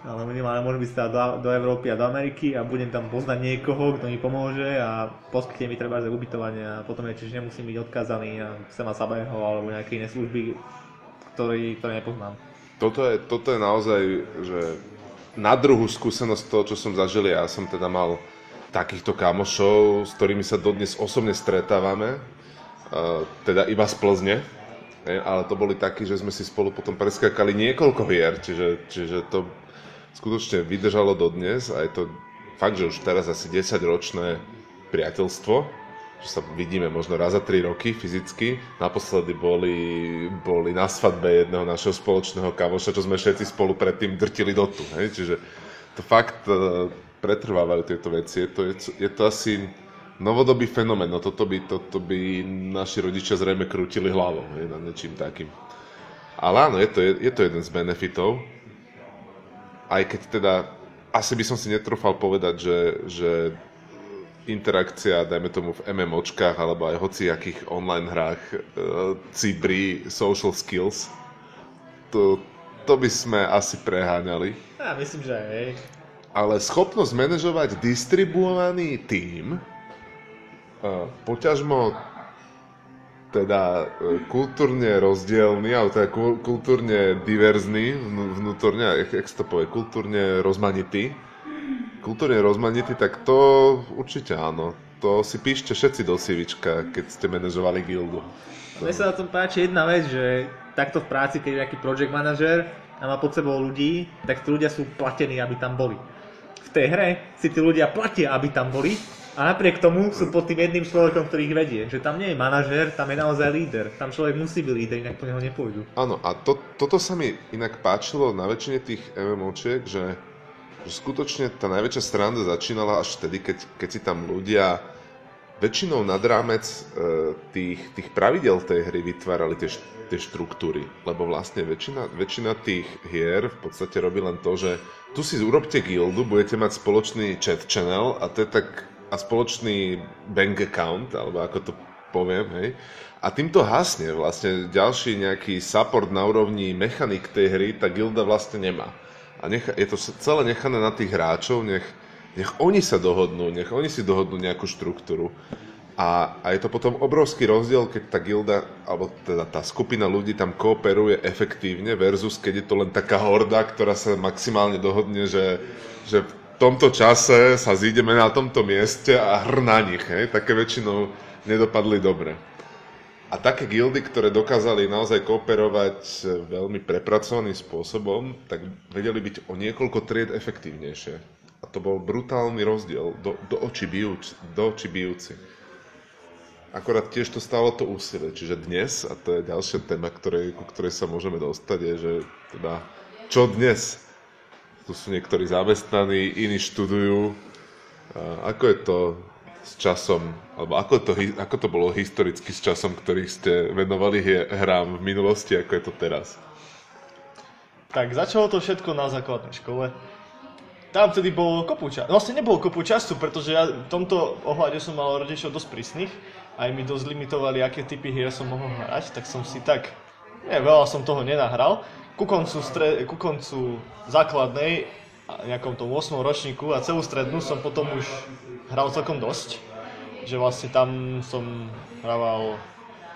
ale minimálne môžem ísť teda do, do Európy a do Ameriky a budem tam poznať niekoho, kto mi pomôže a poskytne mi treba za ubytovanie a potom je, čiže nemusím byť odkazaný na Sema Sabeho alebo nejaké iné služby, ktoré, ktoré nepoznám. Toto je, toto je naozaj, že na druhú skúsenosť toho, čo som zažil, ja som teda mal takýchto kamošov, s ktorými sa dodnes osobne stretávame, uh, teda iba z Plzne, ne, ale to boli takí, že sme si spolu potom preskakali niekoľko hier, čiže, čiže to skutočne vydržalo dodnes a je to fakt, že už teraz asi 10 ročné priateľstvo, že sa vidíme možno raz za 3 roky fyzicky. Naposledy boli, boli na svadbe jedného našeho spoločného kamoša, čo sme všetci spolu predtým drtili do tu. Hej? Čiže to fakt uh, pretrvávajú tieto veci. Je to, je, je to asi novodobý fenomén, no toto by, toto by naši rodičia zrejme krútili hlavou hej, nad niečím takým. Ale áno, je to, je, je to jeden z benefitov aj keď teda asi by som si netrúfal povedať, že, že interakcia, dajme tomu v MMOčkách alebo aj hociakých online hrách uh, cibri social skills, to, to by sme asi preháňali. Ja myslím, že aj. Ale schopnosť manažovať distribuovaný tím, uh, poťažmo teda e, kultúrne rozdielný, ale teda kultúrne diverzný vnútorne, jak, jak to povie, kultúrne rozmanitý. Kultúrne rozmanitý, tak to určite áno. To si píšte všetci do CVčka, keď ste manažovali gildu. Mne sa na tom páči jedna vec, že takto v práci, keď je nejaký project manažer a má pod sebou ľudí, tak tí ľudia sú platení, aby tam boli. V tej hre si tí ľudia platia, aby tam boli a napriek tomu sú pod tým jedným človekom, ktorý ich vedie. Že tam nie je manažér, tam je naozaj líder. Tam človek musí byť líder, inak po neho nepôjdu. Áno, a to, toto sa mi inak páčilo na väčšine tých MMOčiek, že, že skutočne tá najväčšia stranda začínala až vtedy, keď, keď si tam ľudia väčšinou nad rámec e, tých, tých pravidel tej hry vytvárali tie tie štruktúry, lebo vlastne väčšina, väčšina tých hier v podstate robí len to, že tu si urobte guildu, budete mať spoločný chat channel a to je tak a spoločný bank account, alebo ako to poviem, hej. A týmto hasne vlastne ďalší nejaký support na úrovni mechanik tej hry tá gilda vlastne nemá. A nech, je to celé nechané na tých hráčov, nech, nech oni sa dohodnú, nech oni si dohodnú nejakú štruktúru. A, a je to potom obrovský rozdiel, keď tá gilda, alebo teda tá skupina ľudí tam kooperuje efektívne versus keď je to len taká horda, ktorá sa maximálne dohodne, že, že tomto čase sa zídeme na tomto mieste a hr na nich. Hej? Také väčšinou nedopadli dobre. A také gildy, ktoré dokázali naozaj kooperovať veľmi prepracovaným spôsobom, tak vedeli byť o niekoľko tried efektívnejšie. A to bol brutálny rozdiel do, do očí bijúci. Do očí bijúci. Akorát tiež to stalo to úsilie. Čiže dnes, a to je ďalšia téma, ktorej, ku ktorej sa môžeme dostať, je, že teda, čo dnes? Tu sú niektorí zamestnaní, iní študujú. Ako je to s časom, alebo ako to, ako to bolo historicky s časom, ktorý ste venovali hrám v minulosti, ako je to teraz? Tak začalo to všetko na základnej škole. Tam vtedy bolo kopu času. Vlastne nebolo kopu času, pretože ja v tomto ohľade som mal rodičov dosť prísnych. Aj mi dosť limitovali, aké typy hier som mohol hrať, tak som si tak... Nie, veľa som toho nenahral. Ku koncu, stre, ku koncu základnej, nejakom tom 8. ročníku a celú strednú som potom už hral celkom dosť. Že vlastne tam som hrával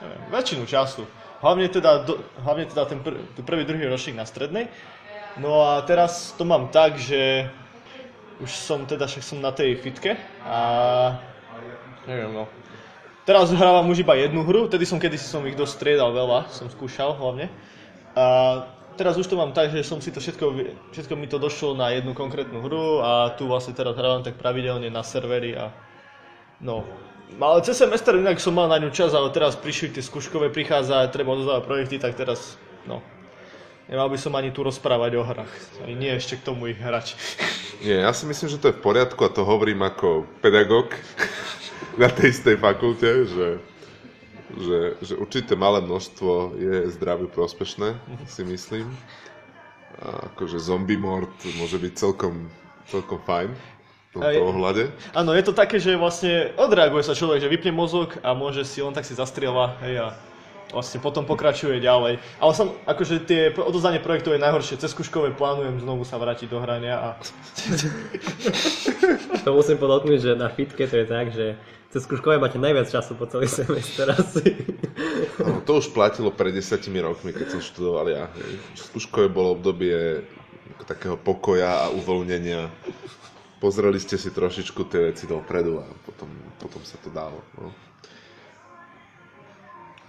neviem, väčšinu času. Hlavne teda, do, hlavne teda ten pr- ten prvý, druhý ročník na strednej. No a teraz to mám tak, že už som teda, však som na tej fitke a neviem no. Teraz hrávam už iba jednu hru, tedy som kedysi som ich dosť striedal veľa, som skúšal hlavne. A teraz už to mám tak, že som si to všetko, všetko mi to došlo na jednu konkrétnu hru a tu vlastne teraz hrávam tak pravidelne na servery a no. Ale cez semester inak som mal na ňu čas, ale teraz prišli tie skúškové prichádza, treba odozdávať projekty, tak teraz, no, Nemal by som ani tu rozprávať o hrách. Ani nie ešte k tomu ich hrať. Nie, ja si myslím, že to je v poriadku a to hovorím ako pedagóg na tej istej fakulte, že, že, že určite malé množstvo je zdraví prospešné, si myslím. A akože zombie mort môže byť celkom, celkom fajn v tomto ohľade. Áno, je to také, že vlastne odreaguje sa človek, že vypne mozog a môže si on tak si zastrieľa, hej, a vlastne potom pokračuje ďalej. Ale som, akože tie odozdanie projektov je najhoršie. Cez skúškové plánujem znovu sa vrátiť do hrania a... To musím podotknúť, že na fitke to je tak, že cez skúškové máte najviac času po celý semester asi. No, to už platilo pred desiatimi rokmi, keď som študoval ja. Skúškové bolo obdobie takého pokoja a uvoľnenia. Pozreli ste si trošičku tie veci dopredu a potom, potom sa to dalo. No.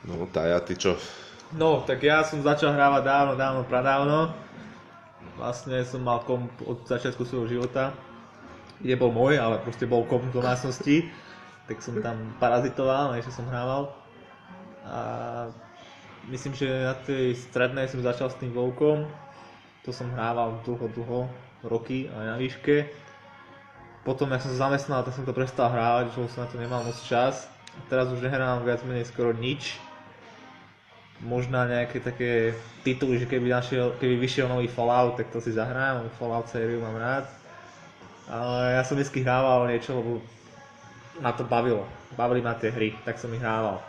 No, Taja, ty čo? No, tak ja som začal hrávať dávno, dávno, pradávno. Vlastne som mal komp od začiatku svojho života. Je bol môj, ale proste bol komp v domácnosti. Tak som tam parazitoval, než som hrával. A myslím, že na tej strednej som začal s tým Vovkom. To som hrával dlho, dlho, roky aj na výške. Potom, jak som zamestnal, tak som to prestal hrávať, že som na to nemal moc čas. Teraz už nehrám viac menej skoro nič možná nejaké také tituly, že keby, našiel, keby vyšiel nový Fallout, tak to si zahrám, Fallout sériu mám rád. Ale ja som vždy hrával niečo, lebo ma to bavilo. Bavili ma tie hry, tak som ich hrával.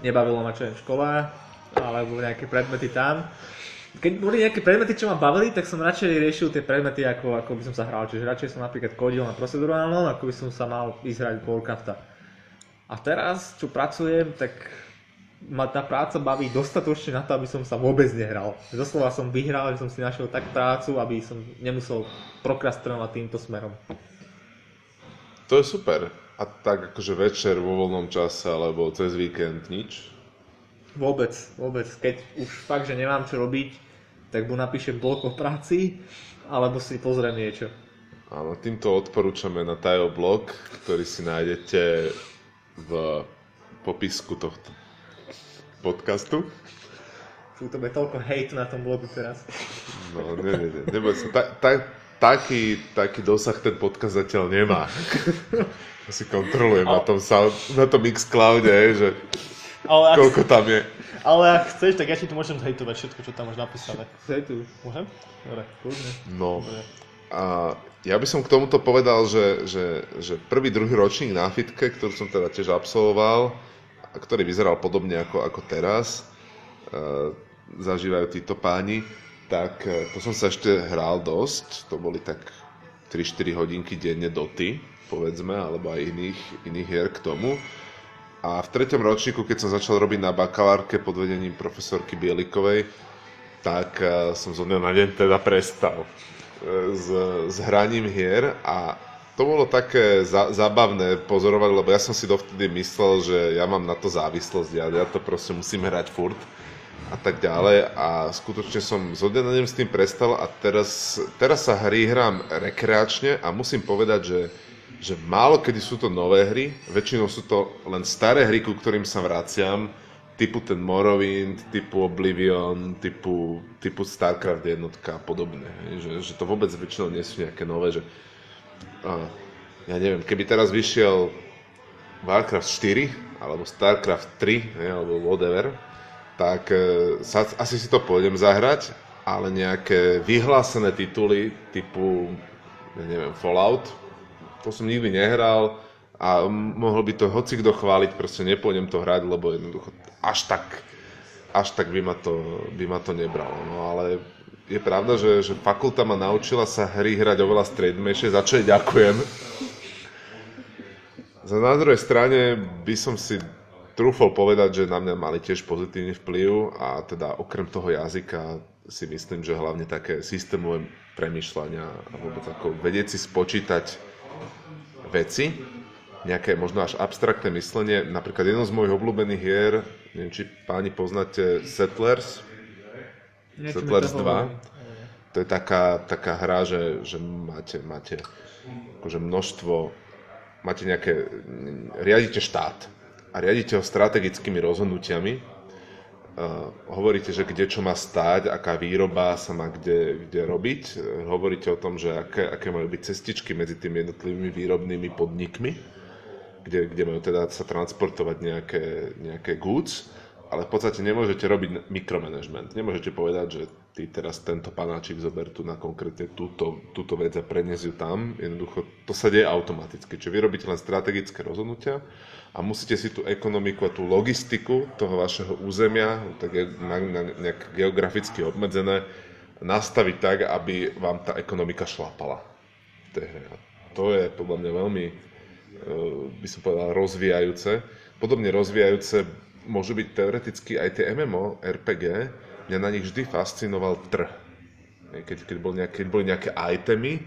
Nebavilo ma čo je v škole, alebo nejaké predmety tam. Keď boli nejaké predmety, čo ma bavili, tak som radšej riešil tie predmety, ako, ako by som sa hral. Čiže radšej som napríklad kodil na procedurálnom, ako by som sa mal ísť hrať Warcrafta. A teraz, čo pracujem, tak ma tá práca baví dostatočne na to, aby som sa vôbec nehral. Doslova som vyhral, že som si našiel tak prácu, aby som nemusel prokrastinovať týmto smerom. To je super. A tak akože večer vo voľnom čase alebo cez víkend nič? Vôbec, vôbec. Keď už fakt, že nemám čo robiť, tak buď napíšem blok o práci, alebo si pozriem niečo. Áno, týmto odporúčame na Tajo blog, ktorý si nájdete v popisku tohto podcastu. Sú to toľko hate na tom blogu teraz. No, nie, nie, nie. Neboj sa. Ta, ta, taký, taký dosah ten podcast zatiaľ nemá. To si kontrolujem na tom, sound, na tom Xcloude, že Ale ak, koľko tam je. ale ak chceš, tak ja ti tu môžem zhejtovať všetko, čo tam máš napísané. Hej tu, Môžem? Dobre. kľudne. No, Dobre. a ja by som k tomuto povedal, že, že, že prvý, druhý ročník na fitke, ktorý som teda tiež absolvoval, a ktorý vyzeral podobne ako, ako teraz, e, zažívajú títo páni, tak e, to som sa ešte hral dosť, to boli tak 3-4 hodinky denne doty, povedzme, alebo aj iných, iných hier k tomu. A v treťom ročníku, keď som začal robiť na bakalárke pod vedením profesorky Bielikovej, tak eh, som zo dňa na deň teda prestal eh, s, s hraním hier a to bolo také za, zábavné pozorovať, lebo ja som si dovtedy myslel, že ja mám na to závislosť, ja, ja to proste musím hrať furt a tak ďalej a skutočne som na deň s tým prestal a teraz, teraz sa hry hrám rekreačne a musím povedať, že, že málo kedy sú to nové hry, väčšinou sú to len staré hry, ku ktorým sa vraciam, typu ten Morrowind, typu Oblivion, typu, typu StarCraft jednotka a podobne. hej, Že, že to vôbec väčšinou nie sú nejaké nové, že ja neviem, keby teraz vyšiel Warcraft 4 alebo StarCraft 3 hej, alebo whatever, tak e, sa, asi si to pôjdem zahrať, ale nejaké vyhlásené tituly typu, ja neviem, Fallout, to som nikdy nehral a mohol by to hoci kto chváliť, proste nepôjdem to hrať, lebo jednoducho až tak, až tak by ma to, by ma to nebralo. No ale je pravda, že, že fakulta ma naučila sa hry hrať oveľa strednejšie, za čo jej ďakujem. Za na druhej strane by som si trúfol povedať, že na mňa mali tiež pozitívny vplyv a teda okrem toho jazyka si myslím, že hlavne také systémové premyšľania a vôbec ako vedieť si spočítať veci, nejaké možno až abstraktné myslenie. Napríklad jedno z mojich obľúbených hier, neviem, či páni poznáte Settlers, Settlers to 2. hovorí. To je taká, taká hra, že, že máte, máte akože množstvo, máte nejaké, riadite štát a riadite ho strategickými rozhodnutiami. Uh, hovoríte, že kde čo má stáť, aká výroba sa má kde, kde robiť. Hovoríte o tom, že aké, aké majú byť cestičky medzi tými jednotlivými výrobnými podnikmi, kde, kde majú teda sa transportovať nejaké, nejaké goods ale v podstate nemôžete robiť mikromanagement. Nemôžete povedať, že ty teraz tento panáčik zober tu na konkrétne túto, túto vec a prenies ju tam. Jednoducho to sa deje automaticky. Čiže vy robíte len strategické rozhodnutia a musíte si tú ekonomiku a tú logistiku toho vašeho územia, tak je na, na, nejak geograficky obmedzené, nastaviť tak, aby vám tá ekonomika šlapala. To je podľa mňa veľmi, eh, by som povedal, rozvíjajúce. Podobne rozvíjajúce môžu byť teoreticky aj tie MMO, RPG, mňa na nich vždy fascinoval trh. Keď, keď, bol nejaké, keď boli nejaké itemy,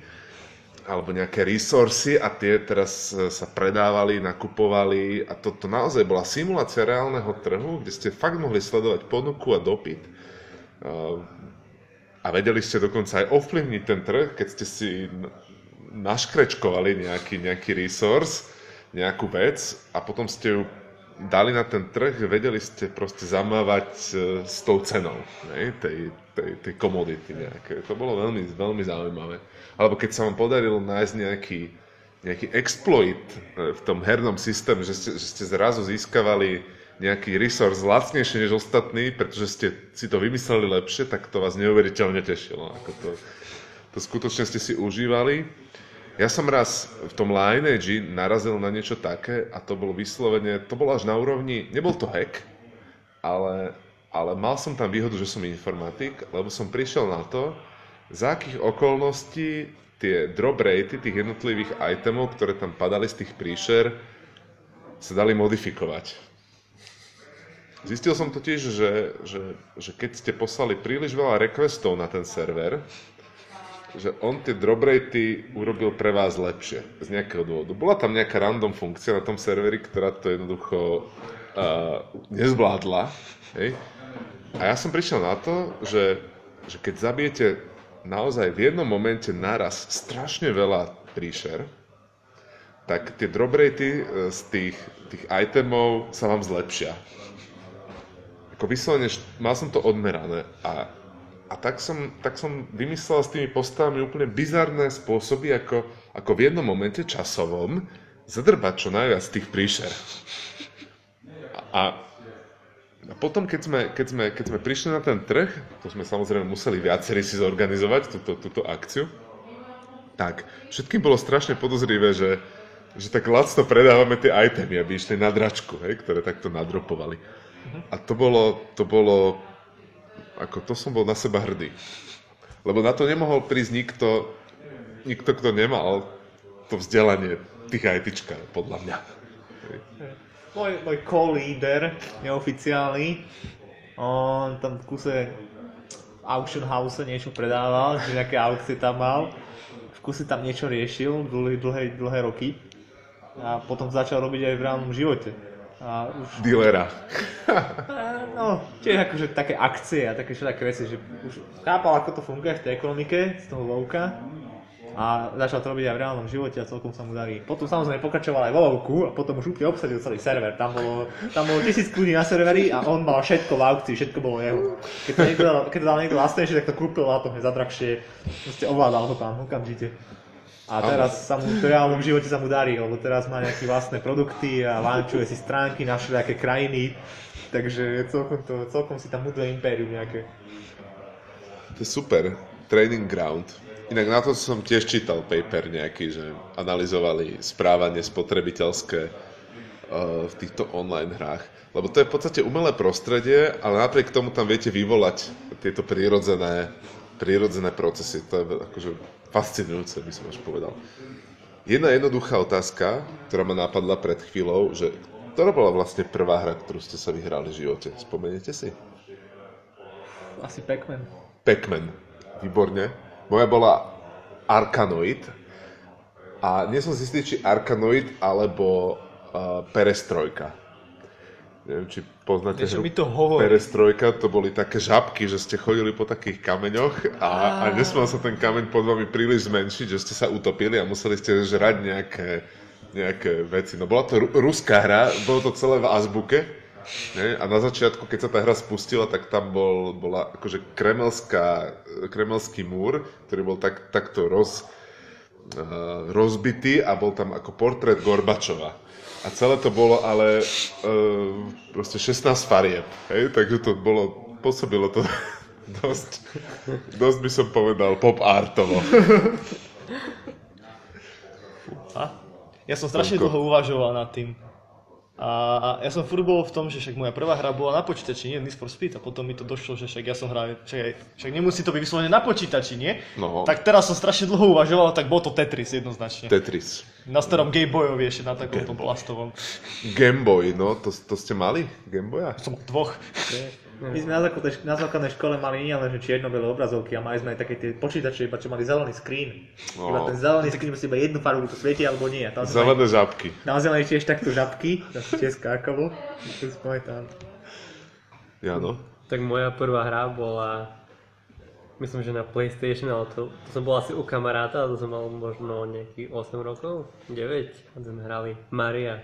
alebo nejaké resursy a tie teraz e, sa predávali, nakupovali a toto to naozaj bola simulácia reálneho trhu, kde ste fakt mohli sledovať ponuku a dopyt. Uh, A vedeli ste dokonca aj ovplyvniť ten trh, keď ste si naškrečkovali nejaký, nejaký resource, nejakú vec a potom ste ju dali na ten trh, vedeli ste proste zamávať e, s tou cenou ne? tej, tej, tej komodity nejaké. To bolo veľmi, veľmi zaujímavé. Alebo keď sa vám podarilo nájsť nejaký, nejaký exploit e, v tom hernom systéme, že ste, že ste zrazu získavali nejaký resource lacnejšie než ostatní, pretože ste si to vymysleli lepšie, tak to vás neuveriteľne tešilo. Ako to, to skutočne ste si užívali. Ja som raz v tom Lineage narazil na niečo také a to bolo vyslovene, to bolo až na úrovni, nebol to hack, ale, ale mal som tam výhodu, že som informatik, lebo som prišiel na to, za akých okolností tie drop ratey tých jednotlivých itemov, ktoré tam padali z tých príšer, sa dali modifikovať. Zistil som totiž, že, že, že keď ste poslali príliš veľa requestov na ten server, že on tie drop ratey urobil pre vás lepšie. Z nejakého dôvodu. Bola tam nejaká random funkcia na tom serveri, ktorá to jednoducho uh, nezvládla. Hej? A ja som prišiel na to, že, že keď zabijete naozaj v jednom momente naraz strašne veľa príšer, tak tie drop ratey eh, z tých, tých itemov sa vám zlepšia. Ako vyslovene, mal som to odmerané a a tak som, tak som vymyslel s tými postavami úplne bizarné spôsoby, ako, ako v jednom momente časovom zadrbať čo najviac tých príšer. A, a potom, keď sme, keď, sme, keď sme prišli na ten trh, to sme samozrejme museli viacerí si zorganizovať, túto, túto akciu, tak všetkým bolo strašne podozrivé, že, že tak lacno predávame tie itemy, aby išli na dračku, hej, ktoré takto nadropovali. A to bolo, to bolo, ako to som bol na seba hrdý. Lebo na to nemohol prísť nikto, nikto, kto nemal to vzdelanie tých ITčka, podľa mňa. Môj, môj co-leader, neoficiálny, on tam v kuse v auction house niečo predával, že nejaké aukcie tam mal. V kuse tam niečo riešil dlhé, dlhé, dlhé roky. A potom začal robiť aj v reálnom živote. A už Dealera. No, tiež akože také akcie a také všetké veci, že už chápal, ako to funguje v tej ekonomike z toho lovka a začal to robiť aj v reálnom živote a celkom sa mu darí. Potom samozrejme pokračoval aj vo lovku a potom už úplne obsadil celý server. Tam bolo, tam bolo tisíc ľudí na serveri a on mal všetko v aukcii, všetko bolo jeho. Keď to, niekto dal, keď to dal niekto lacnejšie, tak to kúpil a to za drahšie. Proste ovládal to tam okamžite. A teraz sa mu v reálnom živote sa mu darí, lebo teraz má nejaké vlastné produkty a lančuje si stránky na všelijaké krajiny. Takže celkom, to, celkom si tam buduje impérium nejaké. To je super. Training ground. Inak na to som tiež čítal paper nejaký, že analyzovali správanie spotrebiteľské uh, v týchto online hrách. Lebo to je v podstate umelé prostredie, ale napriek tomu tam viete vyvolať tieto prírodzené, prírodzené procesy. To je akože fascinujúce, by som až povedal. Jedna jednoduchá otázka, ktorá ma napadla pred chvíľou, že ktorá bola vlastne prvá hra, ktorú ste sa vyhrali v živote? Spomeniete si? Asi Pac-Man. Pac-Man. Výborne. Moja bola Arkanoid. A nie som si istý, či Arkanoid alebo uh, Perestrojka. Neviem, či poznáte Niečo hru mi to hovorí. Perestrojka, to boli také žabky, že ste chodili po takých kameňoch a, a nesmal sa ten kameň pod vami príliš zmenšiť, že ste sa utopili a museli ste žrať nejaké, nejaké veci. No bola to ru- ruská hra, bolo to celé v azbuke. Ne? A na začiatku, keď sa tá hra spustila, tak tam bol, bola akože kremelská, kremelský múr, ktorý bol tak, takto roz, uh, rozbitý a bol tam ako portrét Gorbačova. A celé to bolo ale uh, proste 16 farieb, hej? takže to bolo, pôsobilo to dosť, dosť by som povedal pop artovo. Ja som strašne dlho uvažoval nad tým. A ja som furt bol v tom, že však moja prvá hra bola na počítači, nie Need for Speed a potom mi to došlo, že však ja som hral, však, aj- však nemusí to byť vyslovene na počítači, nie? No. Tak teraz som strašne dlho uvažoval, tak bol to Tetris jednoznačne. Tetris. na starom Game Boyovi ešte na takomto plastovom. Game Boy, no, to, to ste mali? Game Boya? Som dvoch. My sme na základnej, na základnej škole mali nie len že čierno-biele obrazovky a mali sme aj také tie počítače, iba čo mali zelený screen. No. Iba ten zelený screen musí iba jednu farbu, to svieti alebo nie. Tam mali, Zelené žabky. naozaj mali tiež takto žabky, tam sa tiež skákalo. To si pamätám. Jano? Tak moja prvá hra bola, myslím, že na PlayStation, ale to, to som bol asi u kamaráta, to som mal možno nejakých 8 rokov, 9, a sme hrali Maria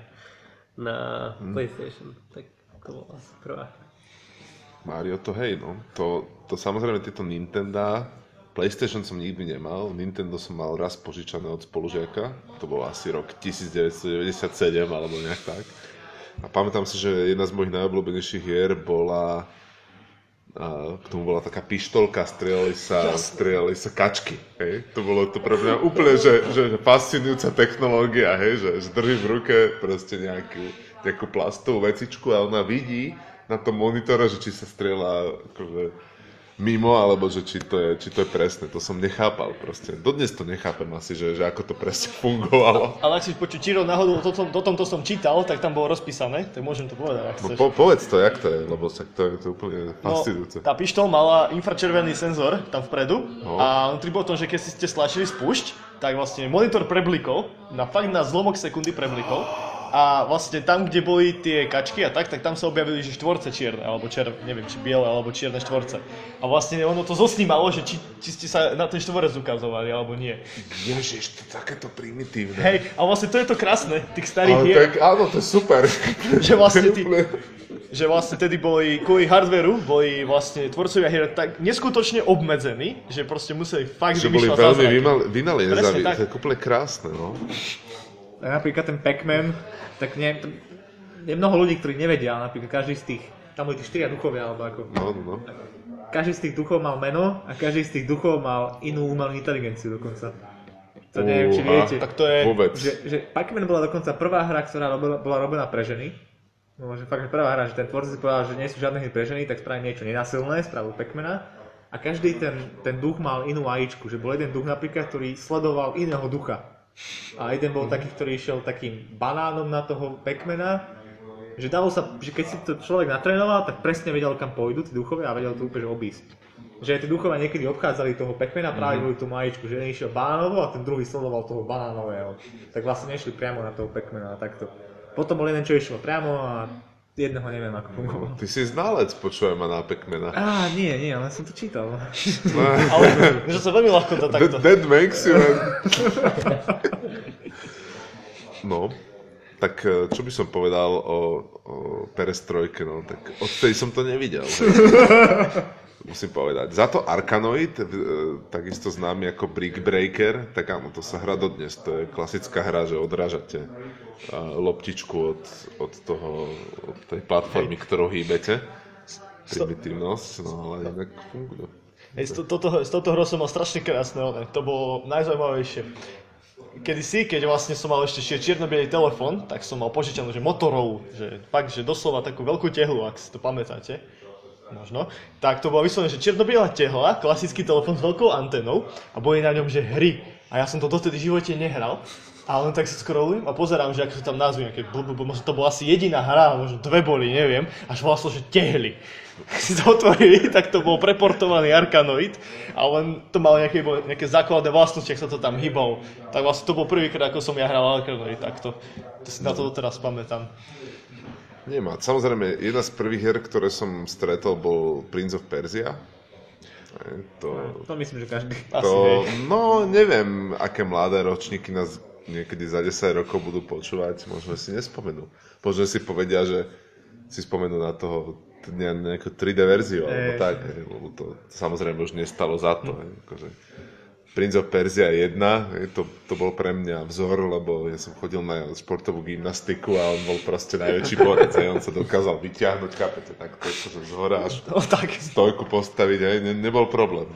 na PlayStation. Tak to bola asi prvá. Mario to hej, no. To, to samozrejme tieto Nintendo, PlayStation som nikdy nemal, Nintendo som mal raz požičané od spolužiaka, to bol asi rok 1997 alebo nejak tak. A pamätám si, že jedna z mojich najobľúbenejších hier bola a k tomu bola taká pištolka, strieľali sa, strieľali sa kačky, hej. To bolo to pre mňa úplne, že, že, že fascinujúca technológia, hej, že, že drží v ruke proste nejakú, nejakú plastovú vecičku a ona vidí na tom monitore, že či sa strieľa akože mimo, alebo že či to, je, či to je presné. To som nechápal proste. Dodnes to nechápem asi, že, že ako to presne fungovalo. Ale ak si počuť Čiro náhodou, to, to, o tomto som čítal, tak tam bolo rozpísané, tak môžem to povedať, ak No po, povedz to, jak to je, lebo však to je to úplne fascinujúce. tá pištol mala infračervený senzor tam vpredu No. a vnútri bolo to, že keď si ste stlačili spúšť, tak vlastne monitor preblikol, na fakt na zlomok sekundy preblikol a vlastne tam, kde boli tie kačky a tak, tak tam sa objavili, že štvorce čierne, alebo čer, neviem, či biele, alebo čierne štvorce. A vlastne ono to zosnímalo, že či, či ste sa na ten štvorec ukazovali, alebo nie. Ježiš, to takéto primitívne. Hej, a vlastne to je to krásne, tých starých Ale hier, tak, áno, to je super. že vlastne ty, že vlastne tedy boli, kvôli hardveru, boli vlastne tvorcovia hier tak neskutočne obmedzení, že proste museli fakt že boli vymýšľať veľmi vynaliezaví. Presne tak. To je úplne krásne, no. Napríklad ten Pac-Man, tak nie, to, je mnoho ľudí, ktorí nevedia, napríklad každý z tých tam boli tí štyria duchovia, alebo ako. No, no, no. Každý z tých duchov mal meno a každý z tých duchov mal inú umelú inteligenciu dokonca. To neviem, či viete. Tak to je... Vôbec. Že, že Pac-Man bola dokonca prvá hra, ktorá robila, bola robená pre ženy. No, že fakt, že prvá hra, že ten tvorca si povedal, že nie sú žiadne hry pre ženy, tak spravím niečo nenasilné, spravil Pac-Mana. A každý ten, ten duch mal inú ajičku, že bol jeden duch napríklad, ktorý sledoval iného ducha. A jeden bol taký, ktorý išiel takým banánom na toho Pac-Mana, že dalo sa, že keď si to človek natrénoval, tak presne vedel, kam pôjdu tí duchovia a vedel to úplne obísť. Že tí duchovia niekedy obchádzali toho Pac-Mana práve kvôli tomu majičku, že jeden išiel banánovo a ten druhý sledoval toho banánového. Tak vlastne nešli priamo na toho Pac-Mana a takto. Potom bol jeden, čo išiel priamo a jedného neviem ako fungoval. Ty si znalec, počujem ma na Pekmena. Á, nie, nie, ale som to čítal. Ale že sa veľmi ľahko to That, takto. that makes you... No, tak eh, čo by som povedal o, o perestrojke, no, tak odtedy som to nevidel. Musím povedať. Za to Arkanoid, eh, takisto známy ako Brick Breaker, tak áno, to sa hrá dodnes. To je klasická hra, že odrážate eh, loptičku od, od, toho, od tej platformy, ktorou hýbete. Primitívnosť, no ale inak funguje. Hej, z, to, toto, z toto hrou som mal strašne krásne, ale to bolo najzaujímavejšie. Kedy si, keď vlastne som mal ešte čierno telefón, tak som mal požičanú, že motorovú, že fakt, že doslova takú veľkú tehlu, ak si to pamätáte. Možno. Tak to bola vyslovene, že čierno tehla, klasický telefón s veľkou antenou a boli na ňom, že hry. A ja som to dotedy v živote nehral. A len tak si scrollujem a pozerám, že ako sú tam názvy, nejaké bl- bl- bl- možno to bola asi jediná hra, možno dve boli, neviem, až vlastne, že tehly. Si to otvorili, tak to bol preportovaný Arkanoid a len to malo nejaké, bolo nejaké základné vlastnosti, ak sa to tam hýbalo. Tak vlastne to bol prvýkrát, ako som ja hral Arkanoid takto. To si na to doteraz pamätám. Nemá. Samozrejme, jedna z prvých hier, ktoré som stretol, bol Prince of Persia. Hej, To, To myslím, že každý. Asi, to, hej. no, neviem, aké mladé ročníky nás niekedy za 10 rokov budú počúvať, možno si nespomenú. Možno si povedia, že si spomenú na toho ne, nejakú 3D verziu, alebo Hej. tak, lebo to samozrejme už nestalo za to. Akože. Prince of Persia 1, hej, to, to bol pre mňa vzor, lebo ja som chodil na športovú gymnastiku a on bol proste najväčší borec, hej, on sa dokázal vyťahnuť, chápete, tak to, že z hora až No tak, stojku postaviť, hej, ne, nebol problém.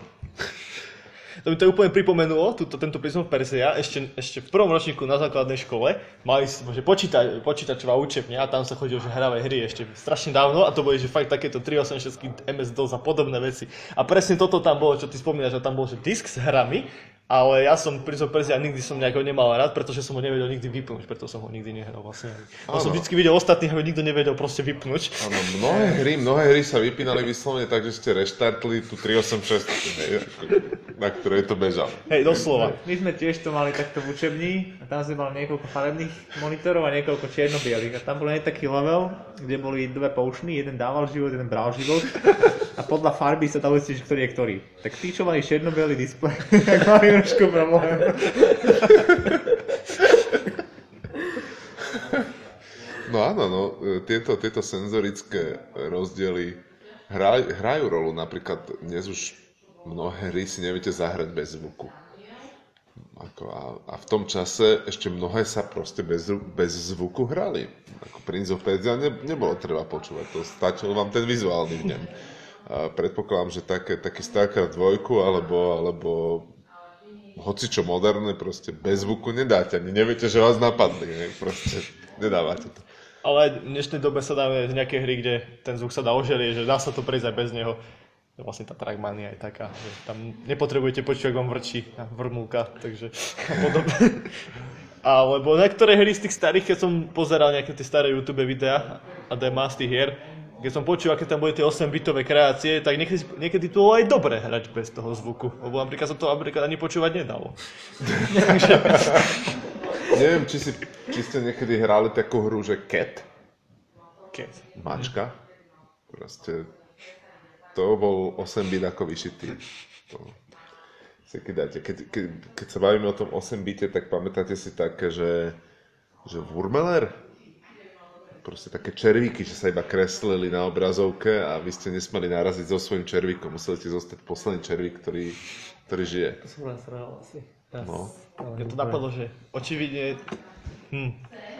To mi to úplne pripomenulo, túto, tento of Persia, ešte, ešte v prvom ročníku na základnej škole mali že počíta, počítačová učebňa a tam sa chodilo, že hravé hry ešte strašne dávno a to boli, že fakt takéto 386 MS-DOS a podobné veci. A presne toto tam bolo, čo ty spomínaš, že tam bol, že disk s hrami, ale ja som Prince of Persia nikdy som nejako nemal rád, pretože som ho nevedel nikdy vypnúť, preto som ho nikdy nehral vlastne. Ja som vždycky videl ostatných, aby nikto nevedel proste vypnúť. Áno, mnohé hry, mnohé hry sa vypínali vyslovene tak, že ste reštartli tú 386, hej, ako, na ktorej to bežalo. Hej, doslova. My sme tiež to mali takto v učebni a tam sme mali niekoľko farebných monitorov a niekoľko čierno-bielých a tam bol aj taký level, kde boli dve poušny, jeden dával život, jeden bral život a podľa farby sa dalo zistiť, ktorý je ktorý. Tak tí, čo mali čierno-bielý displej, tak mali trošku problém. No áno, no, tieto, tieto senzorické rozdiely hraj, hrajú rolu. Napríklad dnes už mnohé hry si neviete zahrať bez zvuku. Ako a, a v tom čase ešte mnohé sa proste bez, bez zvuku hrali. Ako Prince of Persia ne, nebolo treba počúvať, to stačil vám ten vizuálny vnem. Predpokladám, že také, taký StarCraft 2 alebo, alebo hoci čo moderné, proste bez zvuku nedáte, ani neviete, že vás napadli, ne? proste nedávate to. Ale v dnešnej dobe sa dáme nejaké hry, kde ten zvuk sa dá oželieť, že dá sa to prejsť aj bez neho. Vlastne tá Trackmania je taká, že tam nepotrebujete počuť, ak vám vrčí a vrmulka, takže podobne. Alebo niektoré hry z tých starých, keď som pozeral nejaké tie staré YouTube videá a demá z tých hier, keď som počul, aké tam boli tie 8-bitové kreácie, tak niekedy, niekedy to aj dobre hrať bez toho zvuku. Lebo napríklad sa to napríklad ani počúvať nedalo. Neviem, či, si, či ste niekedy hrali takú hru, že Cat, Keď. mačka. Proste to bol 8 bit ako vyšitý. To si keď, dáte. Keď, keď, keď sa bavíme o tom 8 bite, tak pamätáte si také, že, že Wurmeler? Proste také červíky, že sa iba kreslili na obrazovke a vy ste nesmeli naraziť so svojím červíkom. Museli ste zostať posledný červík, ktorý, ktorý žije. To som raz hral asi. Raz. No. Mňa to napadlo, že očividne... Hm.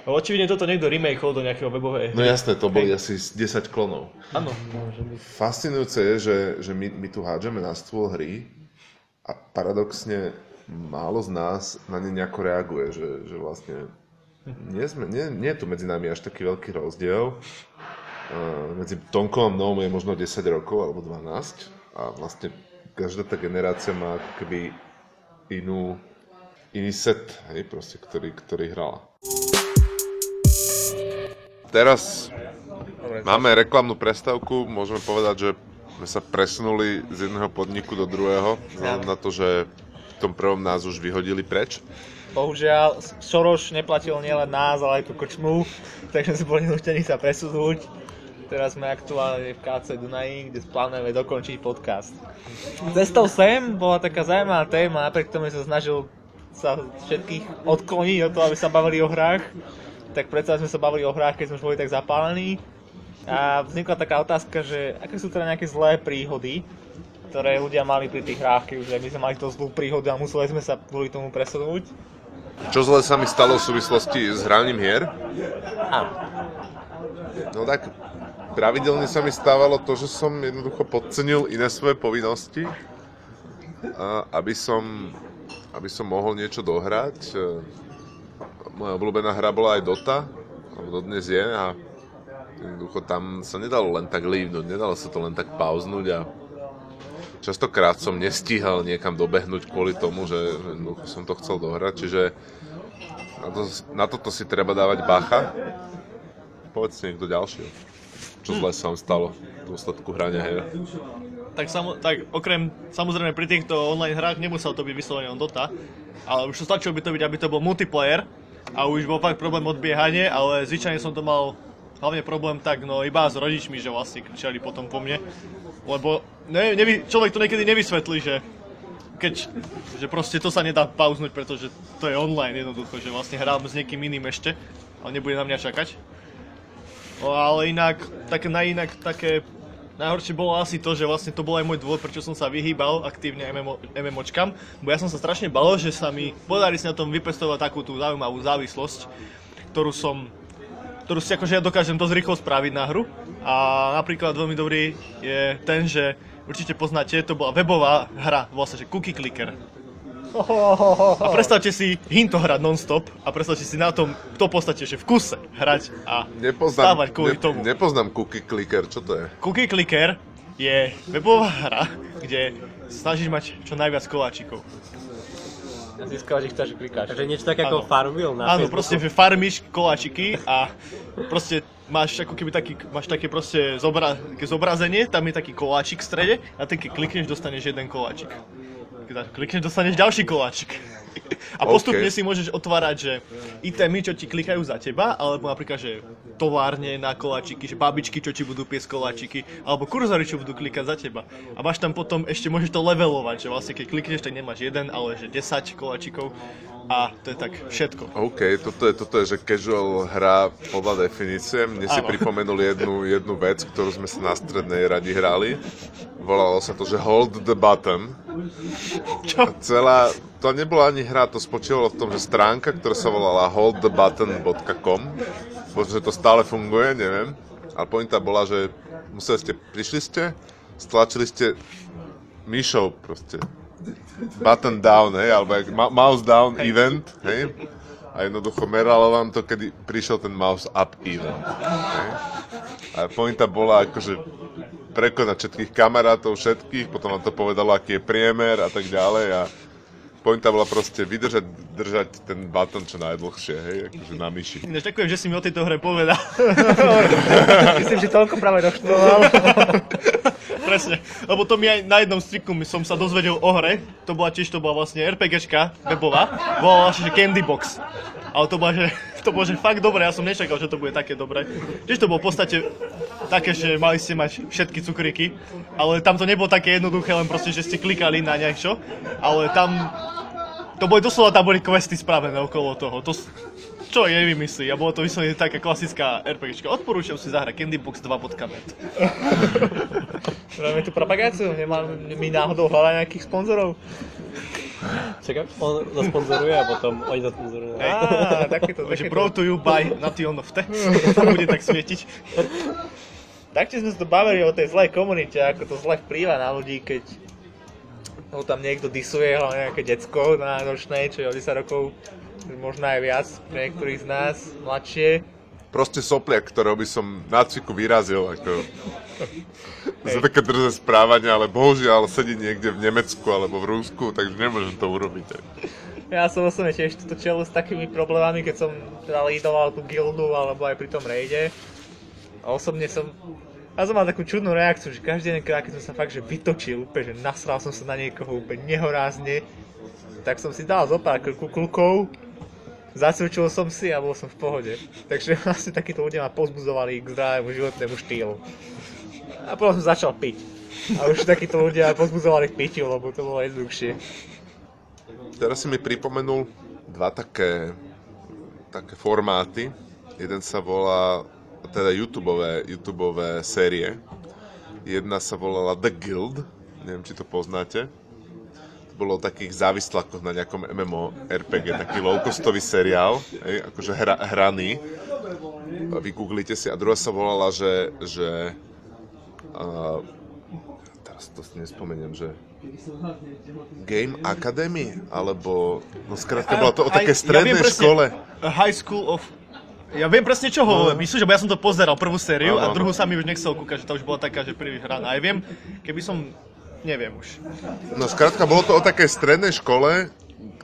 No, očividne toto niekto remakeol do nejakého webovej No jasné, to boli asi 10 klonov. Áno. Fascinujúce je, že, že my, my tu hádžeme na stôl hry a paradoxne málo z nás na ne nejako reaguje, že, že vlastne nie, sme, nie, nie je tu medzi nami až taký veľký rozdiel. Uh, medzi Tonkom a mnou je možno 10 rokov alebo 12 a vlastne každá tá generácia má keby inú, iný set, hej, proste, ktorý, ktorý hrala. Teraz máme reklamnú prestávku, môžeme povedať, že sme sa presunuli z jedného podniku do druhého, vzhľadom na to, že v tom prvom nás už vyhodili preč. Bohužiaľ, Soros neplatil nielen nás, ale aj tú krčmu, takže sme boli nutení sa presunúť. Teraz sme aktuálne v KC Dunaji, kde plánujeme dokončiť podcast. Cestou sem bola taká zaujímavá téma, napriek tomu som snažil sa všetkých odkloniť od toho, aby sa bavili o hrách. Tak predsa sme sa bavili o hrách, keď sme už boli tak zapálení. A vznikla taká otázka, že aké sú teda nejaké zlé príhody, ktoré ľudia mali pri tých hrách, keď už my sme mali to zlú príhodu a museli sme sa kvôli tomu presunúť. Čo zle sa mi stalo v súvislosti s hraním hier? Áno. No tak pravidelne sa mi stávalo to, že som jednoducho podcenil iné svoje povinnosti, aby som, aby som mohol niečo dohrať. Moja obľúbená hra bola aj Dota, alebo dodnes je a jednoducho tam sa nedalo len tak lívnuť, nedalo sa to len tak pauznúť a častokrát som nestíhal niekam dobehnúť kvôli tomu, že jednoducho som to chcel dohrať, čiže na, to, na toto si treba dávať bacha. Povedz niekto ďalší. Čo zle sa vám stalo v dôsledku hrania hier? Tak, samo, tak okrem, samozrejme pri týchto online hrách nemusel to byť vyslovene len Dota, ale už stačilo by to byť, aby to bol multiplayer a už bol fakt problém odbiehanie, ale zvyčajne som to mal hlavne problém tak, no iba s rodičmi, že vlastne kričali potom po mne, lebo ne, nevy, človek to niekedy nevysvetlí, že keď, že proste to sa nedá pauznúť, pretože to je online jednoducho, že vlastne hrám s niekým iným ešte, ale nebude na mňa čakať. No, ale inak, také najinak, také najhoršie bolo asi to, že vlastne to bol aj môj dôvod, prečo som sa vyhýbal aktívne MMO, MMOčkam, bo ja som sa strašne bal, že sa mi podarí si na tom vypestovať takú tú zaujímavú závislosť, ktorú som ktorú si akože ja dokážem dosť rýchlo spraviť na hru. A napríklad veľmi dobrý je ten, že určite poznáte, to bola webová hra, sa, že Cookie Clicker. A predstavte si hinto hrať non-stop a predstavte si na tom, to podstate, že v kuse hrať a Nepoznám, stávať kvôli tomu. nepoznám cookie clicker, čo to je? Cookie Clicker je webová hra, kde snažíš mať čo najviac koláčikov. Získavať ich to, že klikáš. Takže niečo také ako. Farmville na Áno, proste, že farmíš koláčiky a proste máš ako keby taký, máš také proste zobra, také zobrazenie, tam je taký koláčik v strede a ten keď klikneš, dostaneš jeden koláčik. Klikneš, dostaneš ďalší koláčik. A postupne OK. si môžeš otvárať, že itemy, čo ti klikajú za teba, alebo napríklad, že továrne na koláčiky, že babičky, čo ti budú piesť koláčiky, alebo kurzory, čo budú klikať za teba. A máš tam potom, ešte môžeš to levelovať, že vlastne keď klikneš, tak nemáš jeden, ale že 10 koláčikov. A to je tak všetko. OK, toto je, toto je, že casual hra podľa definície. Mne si Áno. pripomenul jednu, jednu vec, ktorú sme sa na strednej radi hrali. Volalo sa to, že Hold the Button. Čo? A celá, to nebola ani hra, to spočívalo v tom, že stránka, ktorá sa volala holdthebutton.com, možno, že to stále funguje, neviem, ale pointa bola, že museli ste, prišli ste, stlačili ste myšou proste button down, hej, alebo mouse down event, hej, a jednoducho meralo vám to, kedy prišiel ten mouse up event. Hej. A pointa bola akože prekonať všetkých kamarátov, všetkých, potom vám to povedalo, aký je priemer a tak ďalej a pointa bola proste vydržať, držať ten button čo najdlhšie, hej, akože na myši. Ináč ďakujem, že si mi o tejto hre povedal. Myslím, že toľko práve doštudoval. Presne, lebo to mi aj na jednom striku som sa dozvedel o hre, to bola tiež, to bola vlastne RPGčka webová, volala sa, že Candy Box. Ale to bola, že, to bolo, že fakt dobré, ja som nečakal, že to bude také dobré. Tiež to bolo v podstate také, že mali ste mať všetky cukríky, ale tam to nebolo také jednoduché, len proste, že ste klikali na niečo, ale tam, to boli doslova, tam boli questy spravené okolo toho. To, čo je vymyslí a bolo to vyslovene taká klasická RPGčka. Odporúčam si zahrať Candy Box 2.net. Robíme tu propagáciu, nemá mi náhodou hľadať nejakých sponzorov. Čakaj, on to sponzoruje a potom oni to sponzorujú. Á, takéto, Takže takéto. brought to you by Nation of Te. Tam bude tak svietiť. Taktiež sme sa tu bavili o tej zlej komunite, ako to zle vplýva na ľudí, keď ho tam niekto disuje, hlavne nejaké decko na ročnej, čo je o 10 rokov, možno aj viac pre niektorých z nás, mladšie. Proste sopliak, ktorého by som na cviku vyrazil, ako... Za také drze správanie, ale bohužiaľ sedí niekde v Nemecku alebo v Rusku, takže nemôžem to urobiť. Ja som osobne tiež túto čelu s takými problémami, keď som teda lídoval tú gildu alebo aj pri tom rejde. A osobne som... Ja som mal takú čudnú reakciu, že každý jeden krát, keď som sa fakt že vytočil, úplne, že nasral som sa na niekoho úplne nehorázne, tak som si dal zo pár krku klukov, zacvičil som si a bol som v pohode. Takže vlastne takíto ľudia ma pozbudzovali k zdravému životnému štýlu. A potom som začal piť. A už takíto ľudia pozbudzovali k pitiu, lebo to bolo jednoduchšie. Teraz si mi pripomenul dva také, také formáty. Jeden sa volá, teda YouTubeové, YouTubeové série. Jedna sa volala The Guild, neviem, či to poznáte. Bolo o takých závislakoch na nejakom MMO RPG, taký low-costový seriál, hej, akože hra, hraný. Vygooglite si. A druhá sa volala, že, že uh, teraz to si nespomeniem, že Game Academy, alebo, no skrátka, bola to o také strednej ja presne, škole. A High School of... Ja viem presne čo ho myslíš, lebo ja som to pozeral, prvú sériu, Áno, a áno. druhú sa mi už nechcel kúkať, že to už bola taká, že príliš hraná. Aj viem, keby som... Neviem už. No skrátka, bolo to o takej strednej škole,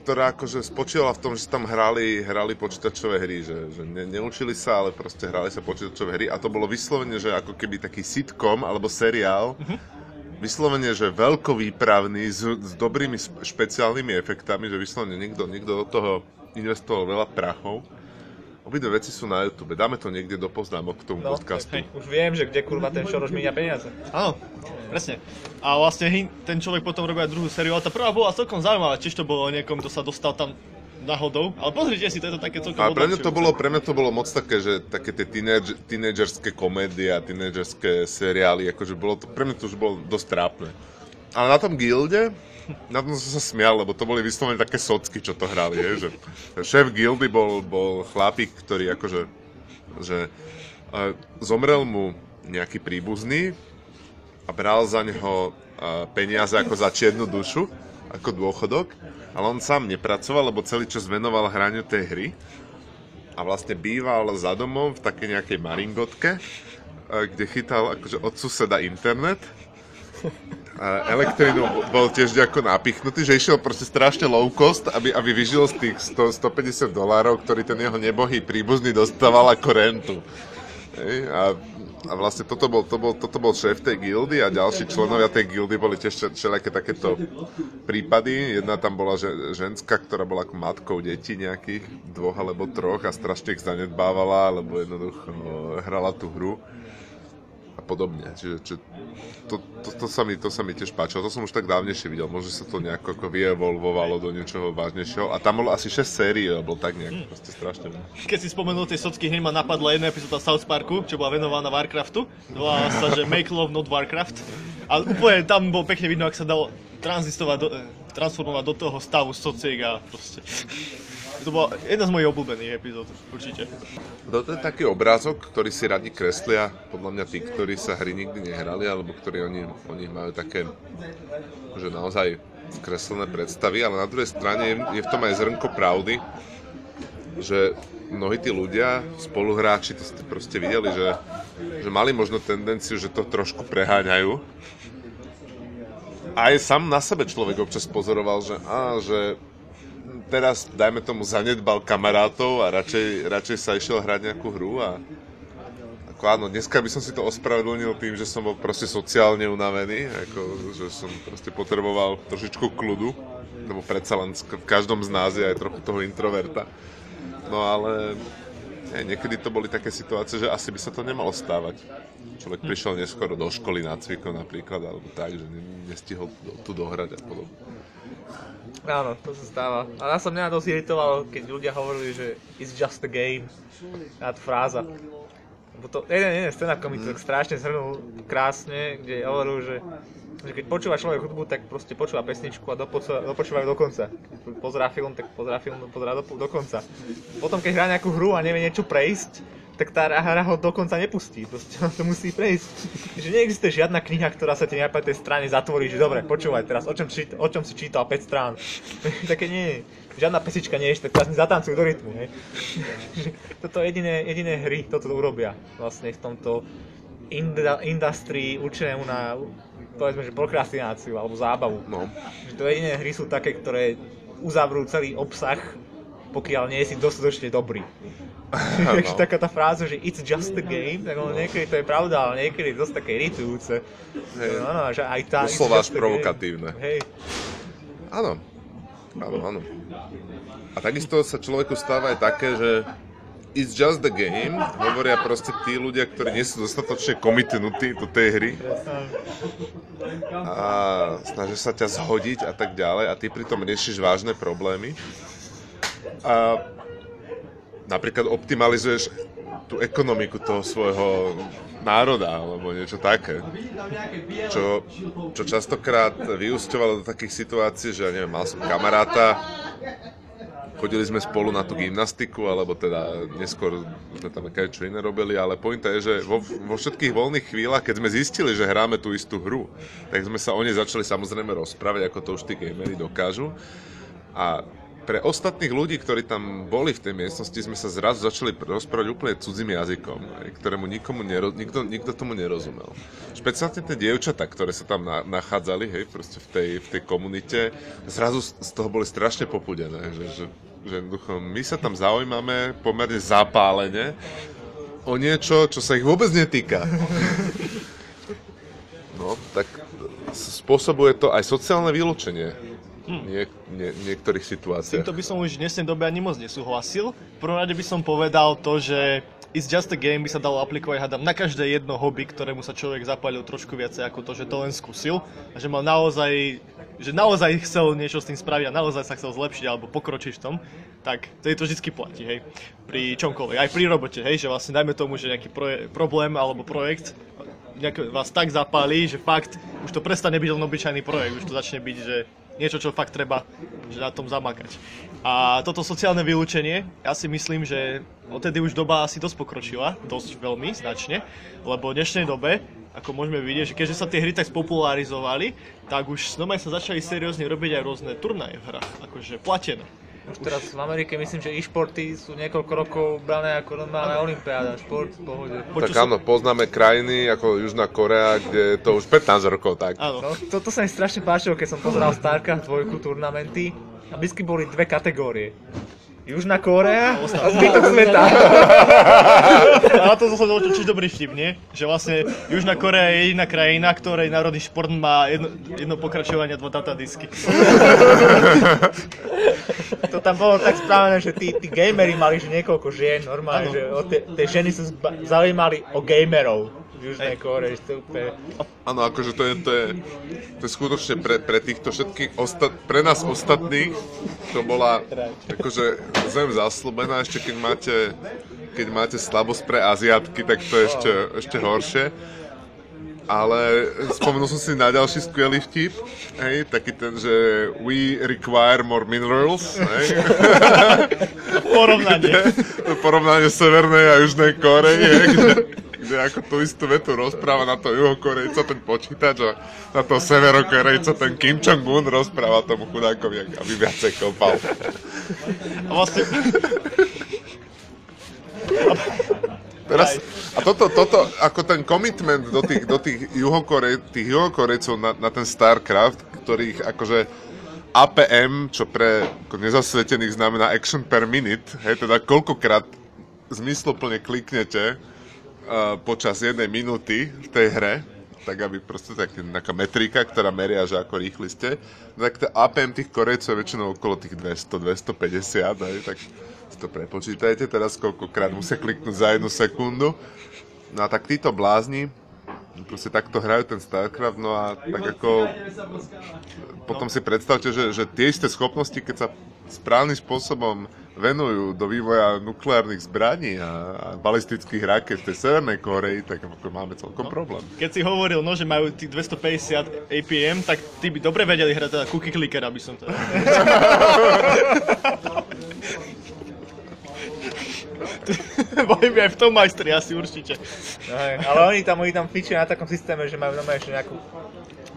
ktorá akože spočívala v tom, že tam hrali, hrali počítačové hry, že, že ne, neučili sa, ale proste hrali sa počítačové hry a to bolo vyslovene, že ako keby taký sitcom alebo seriál, vyslovene, že veľkovýpravný s, s dobrými špeciálnymi efektami, že vyslovene niekto, niekto do toho investoval veľa prachov. Obidve veci sú na YouTube. Dáme to niekde do poznámok k tomu No, podcastu. hej. Už viem, že kde kurva ten Šoroš míňa peniaze. Áno, presne. A vlastne ten človek potom robil aj druhú sériu, ale tá prvá bola celkom zaujímavá, tiež to bolo o niekom, kto sa dostal tam náhodou. Ale pozrite si, to je to také celkom A pre mňa to bolo, pre mňa to bolo moc také, že také tie teenage, teenagerské komédie a teenagerské seriály, akože bolo to, pre mňa to už bolo dosť trápne. Ale na tom gilde, na tom som sa smial, lebo to boli vyslovene také socky, čo to hrali, je, že šéf gildy bol, bol chlapík, ktorý akože, že uh, zomrel mu nejaký príbuzný a bral za neho uh, peniaze ako za čiernu dušu, ako dôchodok, ale on sám nepracoval, lebo celý čas venoval hraniu tej hry a vlastne býval za domom v takej nejakej maringotke, uh, kde chytal akože od suseda internet elektrínu bol tiež ako napichnutý, že išiel proste strašne low cost, aby, aby vyžil z tých 100, 150 dolárov, ktorý ten jeho nebohý príbuzný dostával ako rentu. Hej, a, a vlastne toto bol, to bol, toto bol šéf tej gildy a ďalší členovia tej gildy boli tiež všel- všelijaké takéto prípady. Jedna tam bola že, ženská, ktorá bola ako matkou detí nejakých, dvoch alebo troch a strašne ich zanedbávala, lebo jednoducho hrala tú hru a podobne. Čiže, čiže to, to, to, sa mi, to sa mi tiež páčilo. To som už tak dávnejšie videl. Možno sa to nejako ako vyevolvovalo do niečoho vážnejšieho. A tam bolo asi 6 sérií, alebo tak nejak. Proste strašne. Keď si spomenul tie socky, hneď ma napadla jedna epizóda South Parku, čo bola venovaná Warcraftu. Volala sa, že Make Love Not Warcraft. A úplne tam bolo pekne vidno, ak sa dalo tranzistovať, do, eh, transformovať do toho stavu sociek a proste. To bola jedna z mojich obľúbených epizód, určite. Toto je taký obrázok, ktorý si radi kreslia, podľa mňa tí, ktorí sa hry nikdy nehrali, alebo ktorí oni, oni majú také, že naozaj kreslené predstavy, ale na druhej strane je, v tom aj zrnko pravdy, že mnohí tí ľudia, spoluhráči, to ste proste videli, že, že mali možno tendenciu, že to trošku preháňajú. Aj sám na sebe človek občas pozoroval, že, á, že teraz, dajme tomu, zanedbal kamarátov a radšej, radšej sa išiel hrať nejakú hru a ako áno, dneska by som si to ospravedlnil tým, že som bol proste sociálne unavený, ako, že som proste potreboval trošičku kľudu, lebo predsa len v každom z nás je aj trochu toho introverta. No ale hej, niekedy to boli také situácie, že asi by sa to nemalo stávať. Človek prišiel neskoro do školy na cviku napríklad, alebo tak, že ne- nestihol tu dohrať a podobne. Áno, to sa stáva. A ja som mňa dosť iritovalo, keď ľudia hovorili, že it's just a game. Tá fráza. Lebo to, jeden, jeden stand-up komik to strašne zhrnul krásne, kde hovoril, že že keď počúva človek hudbu, tak proste počúva pesničku a dopočúva, ju do konca. Pozerá film, tak pozerá film, pozerá do, do konca. Potom keď hrá nejakú hru a nevie niečo prejsť, tak tá hra ho dokonca nepustí, proste to musí prejsť. Že neexistuje žiadna kniha, ktorá sa ti na tej strane zatvorí, že dobre, počúvaj teraz, o čom, čít, o čom si čítal 5 strán. Také nie, žiadna pesička nie je, tak teraz mi zatancuj do rytmu, hej. toto jediné, jediné hry toto urobia vlastne v tomto inda, industrii určenému na povedzme, že prokrastináciu alebo zábavu. No. Že to jediné hry sú také, ktoré uzavrú celý obsah, pokiaľ nie si dostatočne dobrý. Takže taká tá fráza, že it's just a game, tak ono niekedy to je pravda, ale niekedy je dosť také iritujúce. Hej. No, no, že aj tá it's Doslova až just a game. provokatívne. Hej. Áno. Áno, áno. A takisto sa človeku stáva aj také, že it's just the game, hovoria proste tí ľudia, ktorí nie sú dostatočne komitnutí do tej hry a snažia sa ťa zhodiť a tak ďalej a ty pritom riešiš vážne problémy a napríklad optimalizuješ tú ekonomiku toho svojho národa alebo niečo také. Čo, čo častokrát vyúsťovalo do takých situácií, že ja neviem, mal som kamaráta, chodili sme spolu na tú gymnastiku, alebo teda neskôr sme tam nejaké čo iné robili, ale pointa je, že vo, vo všetkých voľných chvíľach, keď sme zistili, že hráme tú istú hru, tak sme sa o nej začali samozrejme rozprávať, ako to už tí gamery dokážu. A pre ostatných ľudí, ktorí tam boli v tej miestnosti, sme sa zrazu začali rozprávať úplne cudzím jazykom, ktorému nikomu nero, nikto, nikto tomu nerozumel. Špeciálne tie dievčatá, ktoré sa tam na, nachádzali, hej, proste v tej, v tej komunite, zrazu z, z toho boli strašne popudené, že, že, že jednoducho my sa tam zaujímame pomerne zapálene o niečo, čo sa ich vôbec netýka. No, tak spôsobuje to aj sociálne vylúčenie nie, nie, niektorých S situáciách. týmto by som už v dnešnej dobe ani moc nesúhlasil. V prvom rade by som povedal to, že It's just a game by sa dalo aplikovať, hádam, na každé jedno hobby, ktorému sa človek zapálil trošku viacej ako to, že to len skúsil. A že mal naozaj, že naozaj chcel niečo s tým spraviť a naozaj sa chcel zlepšiť alebo pokročiť v tom, tak to je to vždy platí, hej. Pri čomkoľvek, aj pri robote, hej, že vlastne dajme tomu, že nejaký proje- problém alebo projekt nejak vás tak zapálí, že fakt už to prestane byť len obyčajný projekt, už to začne byť, že niečo, čo fakt treba že na tom zamakať. A toto sociálne vylúčenie, ja si myslím, že odtedy už doba asi dosť pokročila, dosť veľmi, značne, lebo v dnešnej dobe, ako môžeme vidieť, že keďže sa tie hry tak spopularizovali, tak už znova sa začali seriózne robiť aj rôzne turnaje v hrách, akože platené. Už teraz v Amerike myslím, že e-športy sú niekoľko rokov brané ako normálna olimpiáda, šport v pohode. Tak áno, poznáme krajiny ako Južná Korea, kde je to už 15 rokov tak. Áno. No, toto sa mi strašne páčilo, keď som pozeral StarCraft 2 turnamenty a vždy boli dve kategórie. Južná Kórea a zbytok sveta. A na to som bol čiť dobrý vtip, nie? Že vlastne Južná Korea je jediná krajina, ktorej národný šport má jedno, jedno pokračovanie a dva datadisky. To tam bolo tak spravené, že tí, tí gamery mali že niekoľko žien, normálne, Áno. že o tie, tie ženy sa zba- zaujímali o gamerov Južnej Kórei, že to je úplne... Áno, akože to je, to je, to je skutočne pre, pre týchto všetkých, osta, pre nás ostatných, to bola akože zem zaslúbená, ešte keď máte, keď máte slabosť pre Aziatky, tak to je ešte, ešte horšie. Ale spomenul som si na ďalší skvelý vtip, hej, taký ten, že we require more minerals, hej. Porovnanie. porovnanie Severnej a Južnej Korei, hej, kde, kde ako tú istú vetu rozpráva na to juhokorejca ten počítač a na to severokorejca ten Kim Jong-un rozpráva tomu chudákovi, aby viacej kopal. A vlastne, Teraz, a toto, toto, ako ten commitment do tých, do tých, juhokorej, tých juhokorejcov na, na ten StarCraft, ktorých akože APM, čo pre ako nezasvetených znamená action per minute, hej, teda koľkokrát zmysluplne kliknete počas jednej minúty v tej hre, tak aby proste tak, taká metrika, ktorá meria, že ako rýchli ste, tak to APM tých Korejcov je väčšinou okolo tých 200, 250, hej, tak si to prepočítajte teraz, koľkokrát musia kliknúť za jednu sekundu. No a tak títo blázni proste takto hrajú ten StarCraft, no a tak ako potom si predstavte, že, že tie isté schopnosti, keď sa správnym spôsobom venujú do vývoja nukleárnych zbraní a, a balistických raket v tej Severnej Koreji, tak ako máme celkom problém. Keď si hovoril, no, že majú tých 250 APM, tak ty by dobre vedeli hrať teda cookie clicker, aby som to... Boli by aj v tom majstri asi určite. No, ale oni tam, oni tam fičia na takom systéme, že majú normálne ešte nejakú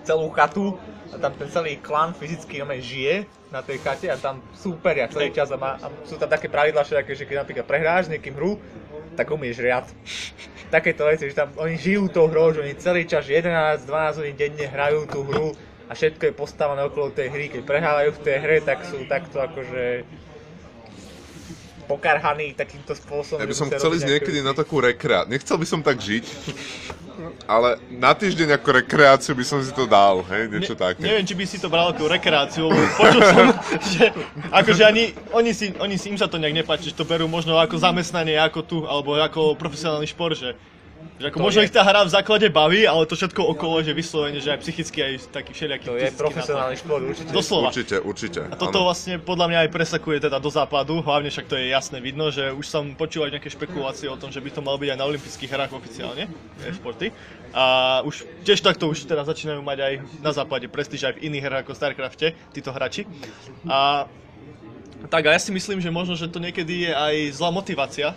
celú chatu a tam ten celý klan fyzicky normálne žije na tej chate a tam súperia celý čas a, má, a sú tam také pravidlá všelijaké, že keď napríklad prehráš niekým hru, tak umieš riad. Takéto veci, že tam oni žijú tou hrou, že oni celý čas 11-12 hodín denne hrajú tú hru a všetko je postavené okolo tej hry. Keď prehrávajú v tej hre, tak sú takto akože pokarhaní takýmto spôsobom. Ja by som chcel ísť niekedy veci. na takú rekreáciu. Nechcel by som tak žiť, ale na týždeň ako rekreáciu by som si to dal, hej, niečo Ne- také. Neviem, či by si to bral ako rekreáciu, lebo počul som, že akože ani, oni si, oni si im sa to nejak nepáči, že to berú možno ako zamestnanie, ako tu, alebo ako profesionálny šport, že, že ako To možno je- ich tá hra v základe baví, ale to všetko okolo, že vyslovene, že aj psychicky, aj taký všelijaký To je profesionálny šport určite. Doslova. Určite, určite. A toto áno. vlastne podľa mňa aj presakuje teda do západu, hlavne však to je jasné vidno, že už som počúval nejaké špekulácie o tom, že by to malo byť aj na olympijských hrách oficiálne, e-športy. A už tiež takto už teda začínajú mať aj na západe prestíž aj v iných hrách ako StarCrafte, títo hráči. A tak a ja si myslím, že možno, že to niekedy je aj zlá motivácia,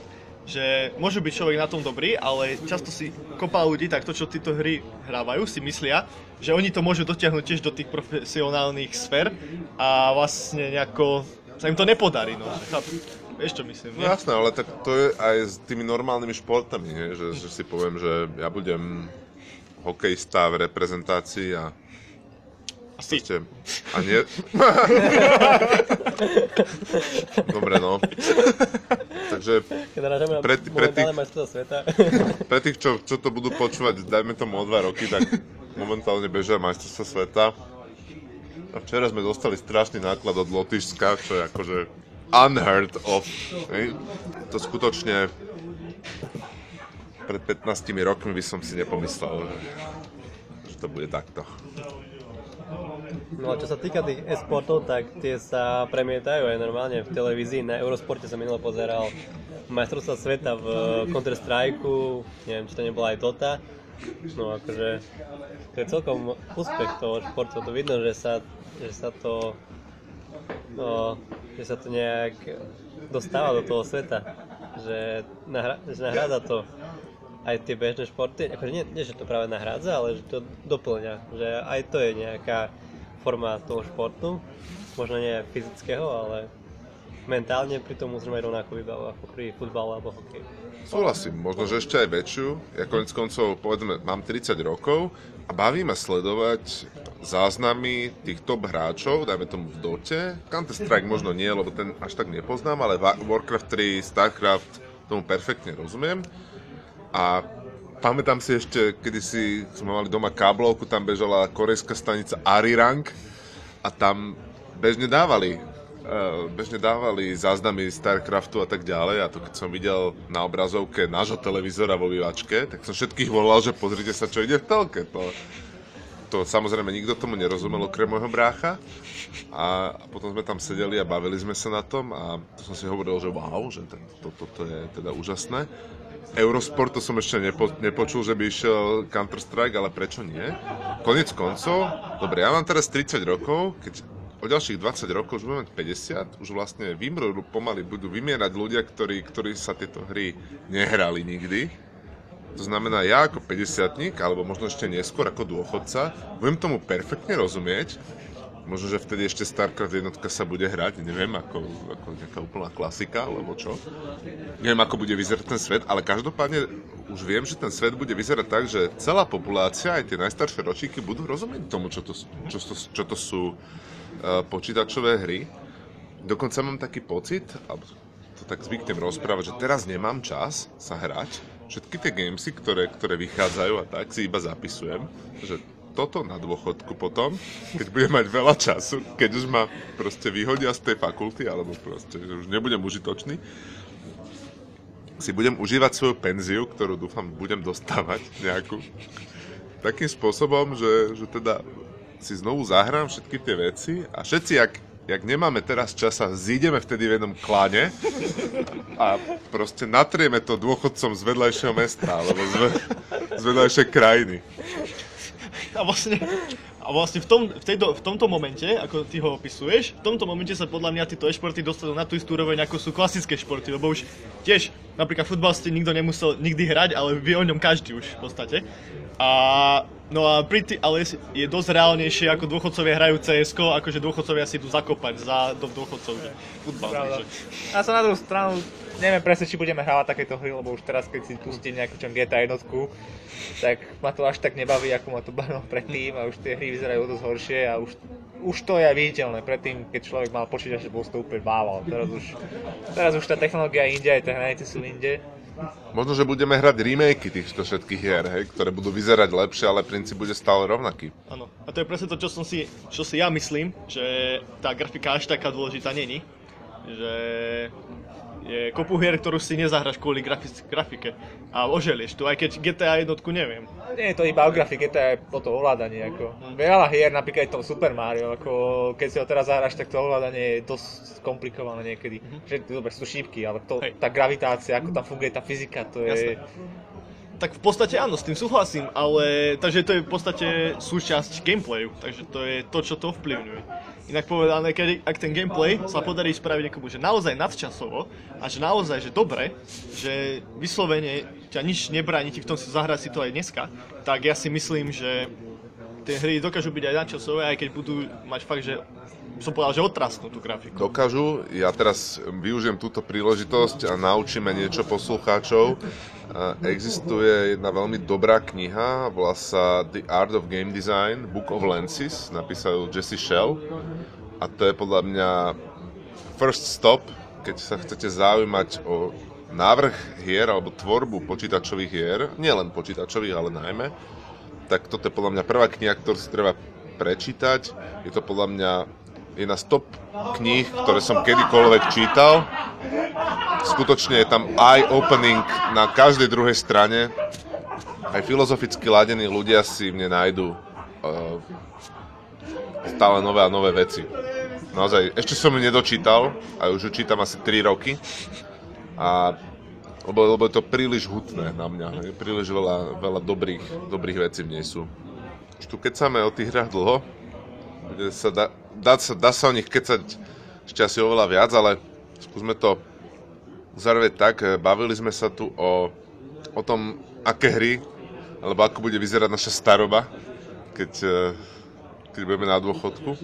že môže byť človek na tom dobrý, ale často si kopa ľudí, tak to, čo títo hry hrávajú, si myslia, že oni to môžu dotiahnuť tiež do tých profesionálnych sfér a vlastne nejako sa im to nepodarí, no. Vieš čo myslím, No nie? jasné, ale tak to je aj s tými normálnymi športami, nie? Že, že si poviem, že ja budem hokejista v reprezentácii a Asi. proste... A nie... Dobre, no. Takže Pre tí- pre tých- pre tých, čo, čo to budú počúvať, dajme tomu o dva roky, tak momentálne bežia majstrovstvá sveta. A včera sme dostali strašný náklad od Lotyšska, čo je akože unheard of. Hej. To skutočne pred 15 rokmi by som si nepomyslel, že to bude takto. No a čo sa týka tých e-sportov, tak tie sa premietajú aj normálne v televízii. Na Eurosporte som minule pozeral majstrovstvá sveta v Counter-Strike, neviem, či to nebola aj Dota. No akože to je celkom úspech toho športu, to vidno, že sa, že sa to no, že sa to nejak dostáva do toho sveta, že, nahra, že nahrádza to aj tie bežné športy, akože nie, nie, že to práve nahrádza, ale že to doplňa, že aj to je nejaká forma toho športu, možno nie fyzického, ale mentálne pri tom musíme mať rovnakú výbavu ako pri futbale alebo hokeji. Súhlasím, možno, že ešte aj väčšiu. Ja konec koncov, povedzme, mám 30 rokov a baví ma sledovať záznamy tých top hráčov, dajme tomu v Dote. Counter-Strike možno nie, lebo ten až tak nepoznám, ale Wa- Warcraft 3, Starcraft, tomu perfektne rozumiem. A pamätám si ešte, kedy si sme mali doma káblovku, tam bežala korejská stanica Arirang a tam bežne dávali eh, bežne dávali záznamy Starcraftu a tak ďalej a to keď som videl na obrazovke nášho televízora vo vývačke, tak som všetkých volal, že pozrite sa, čo ide v telke. To, to samozrejme nikto tomu nerozumel okrem môjho brácha a potom sme tam sedeli a bavili sme sa na tom a to som si hovoril, že wow, že toto to, to je teda úžasné. Eurosport to som ešte nepo, nepočul, že by išiel Counter-Strike, ale prečo nie? Konec koncov, dobre, ja mám teraz 30 rokov, keď o ďalších 20 rokov už budem mať 50, už vlastne vymrú, pomaly budú vymierať ľudia, ktorí, ktorí sa tieto hry nehrali nikdy. To znamená, ja ako 50 alebo možno ešte neskôr ako dôchodca, budem tomu perfektne rozumieť. Možno, že vtedy ešte StarCraft jednotka sa bude hrať, neviem, ako, ako nejaká úplná klasika, alebo čo. Neviem, ako bude vyzerať ten svet, ale každopádne už viem, že ten svet bude vyzerať tak, že celá populácia, aj tie najstaršie ročíky, budú rozumieť tomu, čo to, čo to, čo to sú uh, počítačové hry. Dokonca mám taký pocit, alebo to tak zvyknem rozprávať, že teraz nemám čas sa hrať. Všetky tie gamesy, ktoré, ktoré vychádzajú a tak, si iba zapisujem, že toto na dôchodku potom, keď budem mať veľa času, keď už ma proste vyhodia z tej fakulty, alebo proste, že už nebudem užitočný, si budem užívať svoju penziu, ktorú dúfam budem dostávať nejakú, takým spôsobom, že, že teda si znovu zahrám všetky tie veci a všetci, ak jak nemáme teraz čas a zídeme vtedy v jednom kláne a proste natrieme to dôchodcom z vedľajšieho mesta alebo z, ve- z vedľajšej krajiny. A vlastne, a vlastne v, tom, v, tejto, v tomto momente, ako ty ho opisuješ, v tomto momente sa podľa mňa títo e-športy dostanú na tú istú úroveň, ako sú klasické športy, lebo už tiež napríklad futbal ste nikto nemusel nikdy hrať, ale vie o ňom každý už v podstate. A, no a pri tý, ale je- dosť reálnejšie, ako dôchodcovia hrajú cs akože dôchodcovia si idú zakopať za do dôchodcov, že futbal. Takže. A sa na druhú stranu, neviem presne, či budeme hrávať takéto hry, lebo už teraz, keď si pustím nejakú čom GTA jednotku, tak ma to až tak nebaví, ako ma to bavilo predtým a už tie hry vyzerajú dosť horšie a už, už to je viditeľné. Predtým, keď človek mal počítač, že bol to úplne bával. Teraz už, teraz už tá technológia je inde, aj tie hranice sú inde. Možno, že budeme hrať remakey týchto všetkých hier, hej, ktoré budú vyzerať lepšie, ale princíp bude stále rovnaký. Áno. A to je presne to, čo, som si, čo si ja myslím, že tá grafika až taká dôležitá není. Že je kopu hier, ktorú si nezahraš kvôli grafi- grafike. A oželieš tu, aj keď GTA jednotku neviem. Nie je to iba o grafike, to je o to ovládanie. Ako. Veľa hier, napríklad aj tom Super Mario, ako keď si ho teraz zahráš, tak to ovládanie je dosť komplikované niekedy. Že dobre, sú šípky, ale to, Hej. tá gravitácia, ako tam funguje tá fyzika, to je... Tak v podstate áno, s tým súhlasím, ale takže to je v podstate súčasť gameplayu, takže to je to, čo to ovplyvňuje. Inak povedané, keď, ak ten gameplay sa podarí spraviť niekomu, že naozaj nadčasovo a že naozaj, že dobre, že vyslovene ťa nič nebráni ti v tom si zahrať si to aj dneska, tak ja si myslím, že tie hry dokážu byť aj nadčasové, aj keď budú mať fakt, že som povedal, že otrasnú tú grafiku. Dokážu, ja teraz využijem túto príležitosť a naučíme niečo poslucháčov. Uh, Existuje jedna veľmi dobrá kniha, volá sa The Art of Game Design, Book of Lenses, napísal Jesse Shell. A to je podľa mňa first stop, keď sa chcete zaujímať o návrh hier alebo tvorbu počítačových hier, nielen počítačových, ale najmä, tak toto je podľa mňa prvá kniha, ktorú si treba prečítať. Je to podľa mňa jedna z top kníh, ktoré som kedykoľvek čítal. Skutočne je tam eye-opening na každej druhej strane. Aj filozoficky ladení ľudia si mne nájdu uh, stále nové a nové veci. Naozaj, ešte som ju nedočítal a už ju čítam asi 3 roky. A lebo, lebo je to príliš hutné na mňa. Je príliš veľa, veľa dobrých, dobrých vecí v nej sú. Už tu kecáme o tých hrách dlho. Bude sa dá, dá, sa, dá sa o nich kecať ešte asi oveľa viac, ale skúsme to uzavrieť tak. E, Bavili sme sa tu o, o tom, aké hry, alebo ako bude vyzerať naša staroba, keď, e, keď budeme na dôchodku.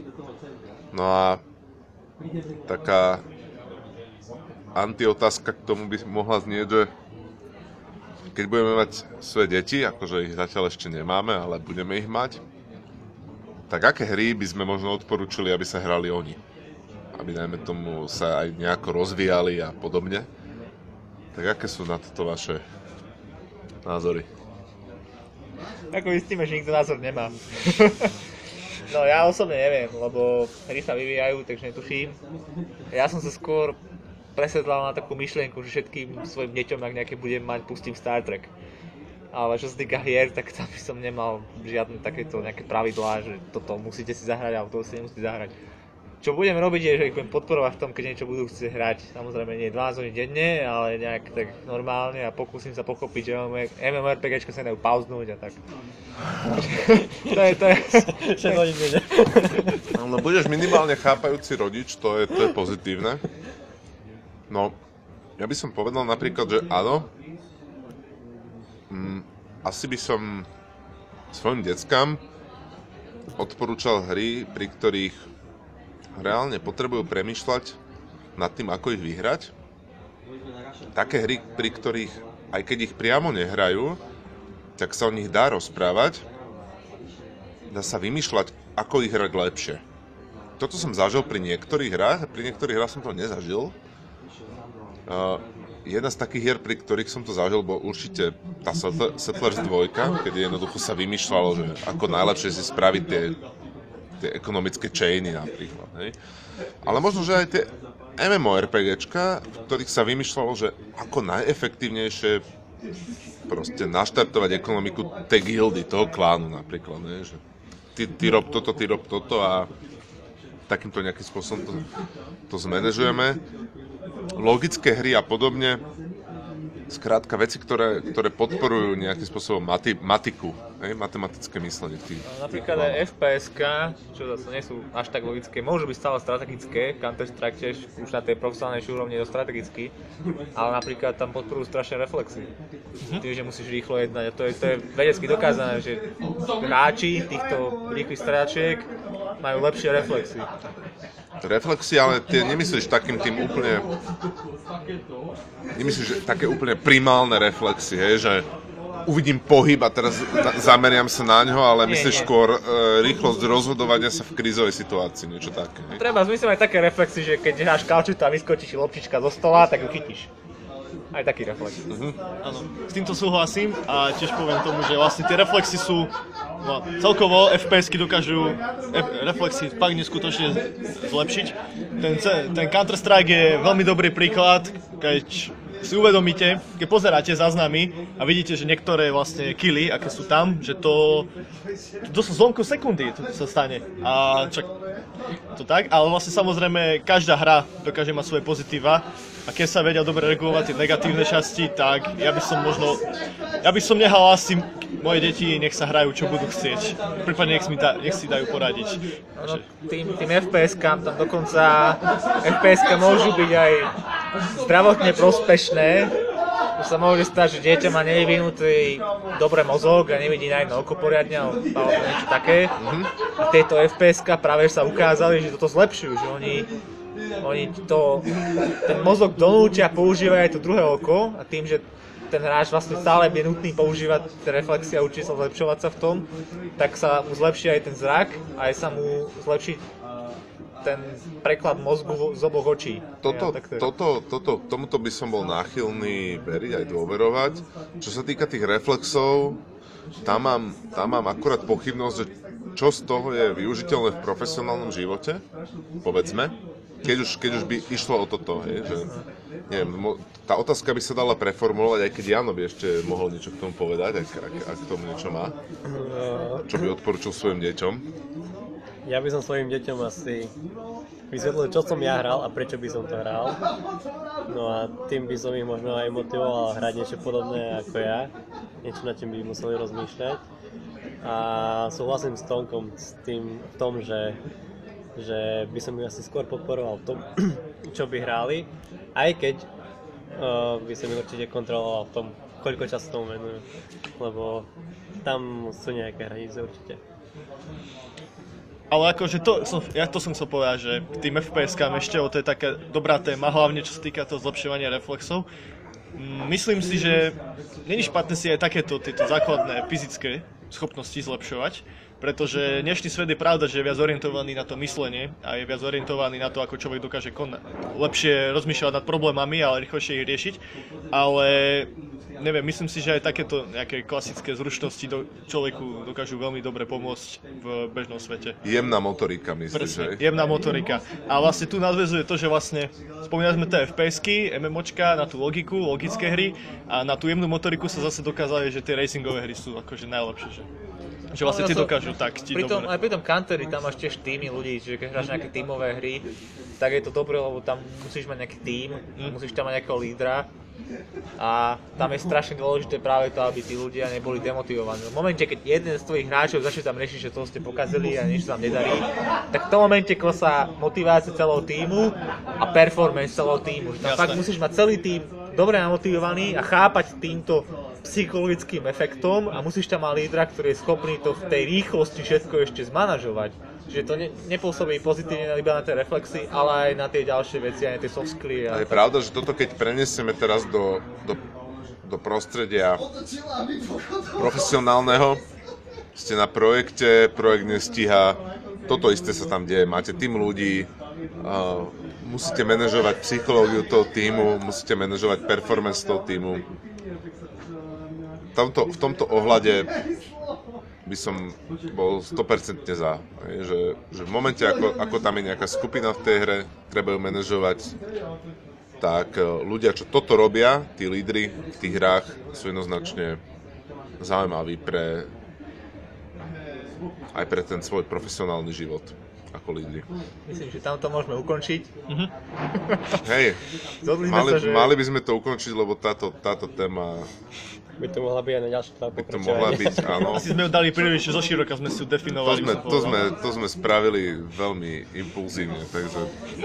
No a taká antiotázka k tomu by mohla znieť, že keď budeme mať svoje deti, akože ich zatiaľ ešte nemáme, ale budeme ich mať, tak aké hry by sme možno odporúčili, aby sa hrali oni? Aby najmä tomu sa aj nejako rozvíjali a podobne. Tak aké sú na toto vaše názory? Ako istíme, že nikto názor nemá. no ja osobne neviem, lebo hry sa vyvíjajú, takže netuším. Ja som sa skôr presedlal na takú myšlienku, že všetkým svojim deťom, ak nejaké budem mať, pustím Star Trek. Ale čo sa týka hier, tak tam by som nemal žiadne takéto nejaké pravidlá, že toto musíte si zahrať, alebo toto si nemusíte zahrať. Čo budem robiť je, že ich budem podporovať v tom, keď niečo budú chcieť hrať. Samozrejme nie 12 hodín denne, ale nejak tak normálne a pokúsim sa pochopiť, že MMORPGčka sa dajú pauznúť a tak. to je, to je, No budeš minimálne chápajúci rodič, to je, to je pozitívne. No, ja by som povedal napríklad, že áno, asi by som svojim deckám odporúčal hry, pri ktorých reálne potrebujú premýšľať nad tým, ako ich vyhrať. Také hry, pri ktorých, aj keď ich priamo nehrajú, tak sa o nich dá rozprávať, dá sa vymýšľať, ako ich hrať lepšie. Toto som zažil pri niektorých hrách, pri niektorých hrách som to nezažil. Uh, jedna z takých hier, pri ktorých som to zažil, bol určite tá Settler- Settlers 2, keď jednoducho sa vymýšľalo, že ako najlepšie si spraviť tie, tie ekonomické chainy napríklad. Hej. Ale možno, že aj tie MMORPGčka, v ktorých sa vymýšľalo, že ako najefektívnejšie proste naštartovať ekonomiku tej gildy, toho klánu napríklad. Ne? Že ty, ty rob toto, ty rob toto a takýmto nejakým spôsobom to, to zmanéžujeme. Logické hry a podobne, skrátka veci, ktoré, ktoré podporujú nejakým spôsobom mati, matiku, hej, matematické myslenie tých, Napríklad aj fps čo zase nie sú až tak logické, môžu byť stále strategické, Counter-Strike tiež už na tej profesionálnej úrovni je to strategický, ale napríklad tam podporujú strašne reflexy. Tým, že musíš rýchlo jednať. A to je, to je vedecky dokázané, že hráči týchto rýchlych stráčiek majú lepšie reflexy. Reflexie, ale tie nemyslíš takým tým úplne... Nemyslíš, že také úplne primálne reflexie, hej, že uvidím pohyb a teraz na, zameriam sa na ňo, ale Nie, myslíš nie. skôr e, rýchlosť rozhodovania sa v krízovej situácii, niečo také. Hej. Treba zmyslieť aj také reflexy, že keď hráš kalčutu a vyskočí ti loptička zo stola, tak ju chytíš. Aj taký reflex. Áno, s týmto súhlasím a tiež poviem tomu, že vlastne tie reflexy sú, no, celkovo FPS-ky dokážu F- reflexy fakt neskutočne zlepšiť. Ten, ten Counter-Strike je veľmi dobrý príklad, keď si uvedomíte, keď pozeráte záznamy a vidíte, že niektoré vlastne killy, aké sú tam, že to, to sú zlomku sekundy to sa stane. A čak, to tak, ale vlastne samozrejme každá hra dokáže mať svoje pozitíva a keď sa vedia dobre regulovať tie negatívne časti, tak ja by som možno, ja by som nehal asi moje deti, nech sa hrajú, čo budú chcieť. Prípadne nech, mi da, nech si dajú poradiť. No, tým, tým FPS-kám tam dokonca fps môžu byť aj zdravotne prospešné. To sa môže stať, že dieťa má nevyvinutý dobre mozog a nevidí na jedno oko poriadne alebo niečo také. A tieto fps práve sa ukázali, že toto zlepšujú, že oni oni to, ten mozog donútia používať aj to druhé oko a tým, že ten hráč vlastne stále je nutný používať tie reflexie a učí sa zlepšovať sa v tom, tak sa mu zlepší aj ten zrak aj sa mu zlepší ten preklad mozgu z oboch očí. Toto, Ja, toto, toto, tomuto by som bol náchylný veriť aj dôverovať. Čo sa týka tých reflexov, tam mám, tam mám akurát pochybnosť, že čo z toho je využiteľné v profesionálnom živote, povedzme, keď už, keď už by išlo o toto, hej, že neviem, mo- tá otázka by sa dala preformulovať, aj keď Jano by ešte mohol niečo k tomu povedať, ak, ak, ak k tomu niečo má, čo by odporučil svojim deťom. Ja by som svojim deťom asi vysvetlil, čo som ja hral a prečo by som to hral. No a tým by som ich možno aj motivoval hrať niečo podobné ako ja. Niečo, na čím by museli rozmýšľať. A súhlasím s Tonkom s tým v tom, že, že by som ich asi skôr podporoval v tom, čo by hrali. Aj keď uh, by som ich určite kontroloval v tom, koľko času tomu venujú. Lebo tam sú nejaké hranice určite. Ale akože to som, ja to som chcel povedať, že k tým FPS-kám ešte, o to je taká dobrá téma, hlavne čo sa týka toho zlepšovania reflexov. Myslím si, že není špatné si aj takéto tieto základné fyzické schopnosti zlepšovať, pretože dnešný svet je pravda, že je viac orientovaný na to myslenie a je viac orientovaný na to, ako človek dokáže konať. Lepšie rozmýšľať nad problémami, ale rýchlejšie ich riešiť. Ale neviem, myslím si, že aj takéto nejaké klasické zručnosti do človeku dokážu veľmi dobre pomôcť v bežnom svete. Jemná motorika, myslíš, Presne, že? jemná motorika. A vlastne tu nadvezuje to, že vlastne spomínali sme tie FPS-ky, MMOčka, na tú logiku, logické hry a na tú jemnú motoriku sa zase dokázali, že tie racingové hry sú akože najlepšie. Že, že vlastne som- dokážu tak ti Pri tom, dobre. aj pri tom Countery tam máš tiež týmy ľudí, čiže keď hráš nejaké tímové hry, tak je to dobré, lebo tam musíš mať nejaký tím, musíš tam mať nejakého lídra a tam je strašne dôležité práve to, aby tí ľudia neboli demotivovaní. V momente, keď jeden z tvojich hráčov začne tam riešiť, že to ste pokazili a niečo tam nedarí, tak v tom momente klesá motivácia celého týmu a performance celého týmu. Že tam Jasné. fakt musíš mať celý tým dobre namotivovaný a chápať týmto psychologickým efektom a musíš tam mať lídra, ktorý je schopný to v tej rýchlosti všetko ešte zmanažovať. Čiže to ne, nepôsobí pozitívne iba na tie reflexy, ale aj na tie ďalšie veci, aj na tie soft A je pravda, že toto keď prenesieme teraz do, do, do prostredia profesionálneho, ste na projekte, projekt nestíha, toto isté sa tam deje, máte tým ľudí, uh, musíte manažovať psychológiu toho týmu, musíte manažovať performance toho týmu. V tomto, v tomto ohľade by som bol 100% za. hej, Že, že v momente, ako, ako tam je nejaká skupina v tej hre, treba ju manažovať, tak e, ľudia, čo toto robia, tí lídry v tých hrách, sú jednoznačne zaujímaví pre aj pre ten svoj profesionálny život. ako lidi. Myslím, že tamto môžeme ukončiť. Hej, Zhodli sme mali, sa, že... mali by sme to ukončiť, lebo táto, táto téma By to mohla byť aj na ďalšie by to mohla byť, áno. Asi sme ju dali príliš zo široka, sme si ju To definovali. sme, by som to, sme, to sme spravili veľmi impulzívne, takže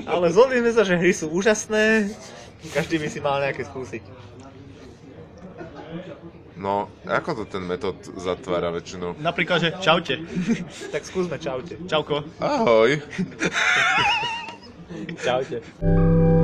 Ale zhodli sme sa, že hry sú úžasné. Každý by si mal nejaké skúsiť. no, ako to ten metód zatvára väčšinou? Napríklad, že čaute. Tak skúsme, čaute. Čauko. Ahoj! Čaute.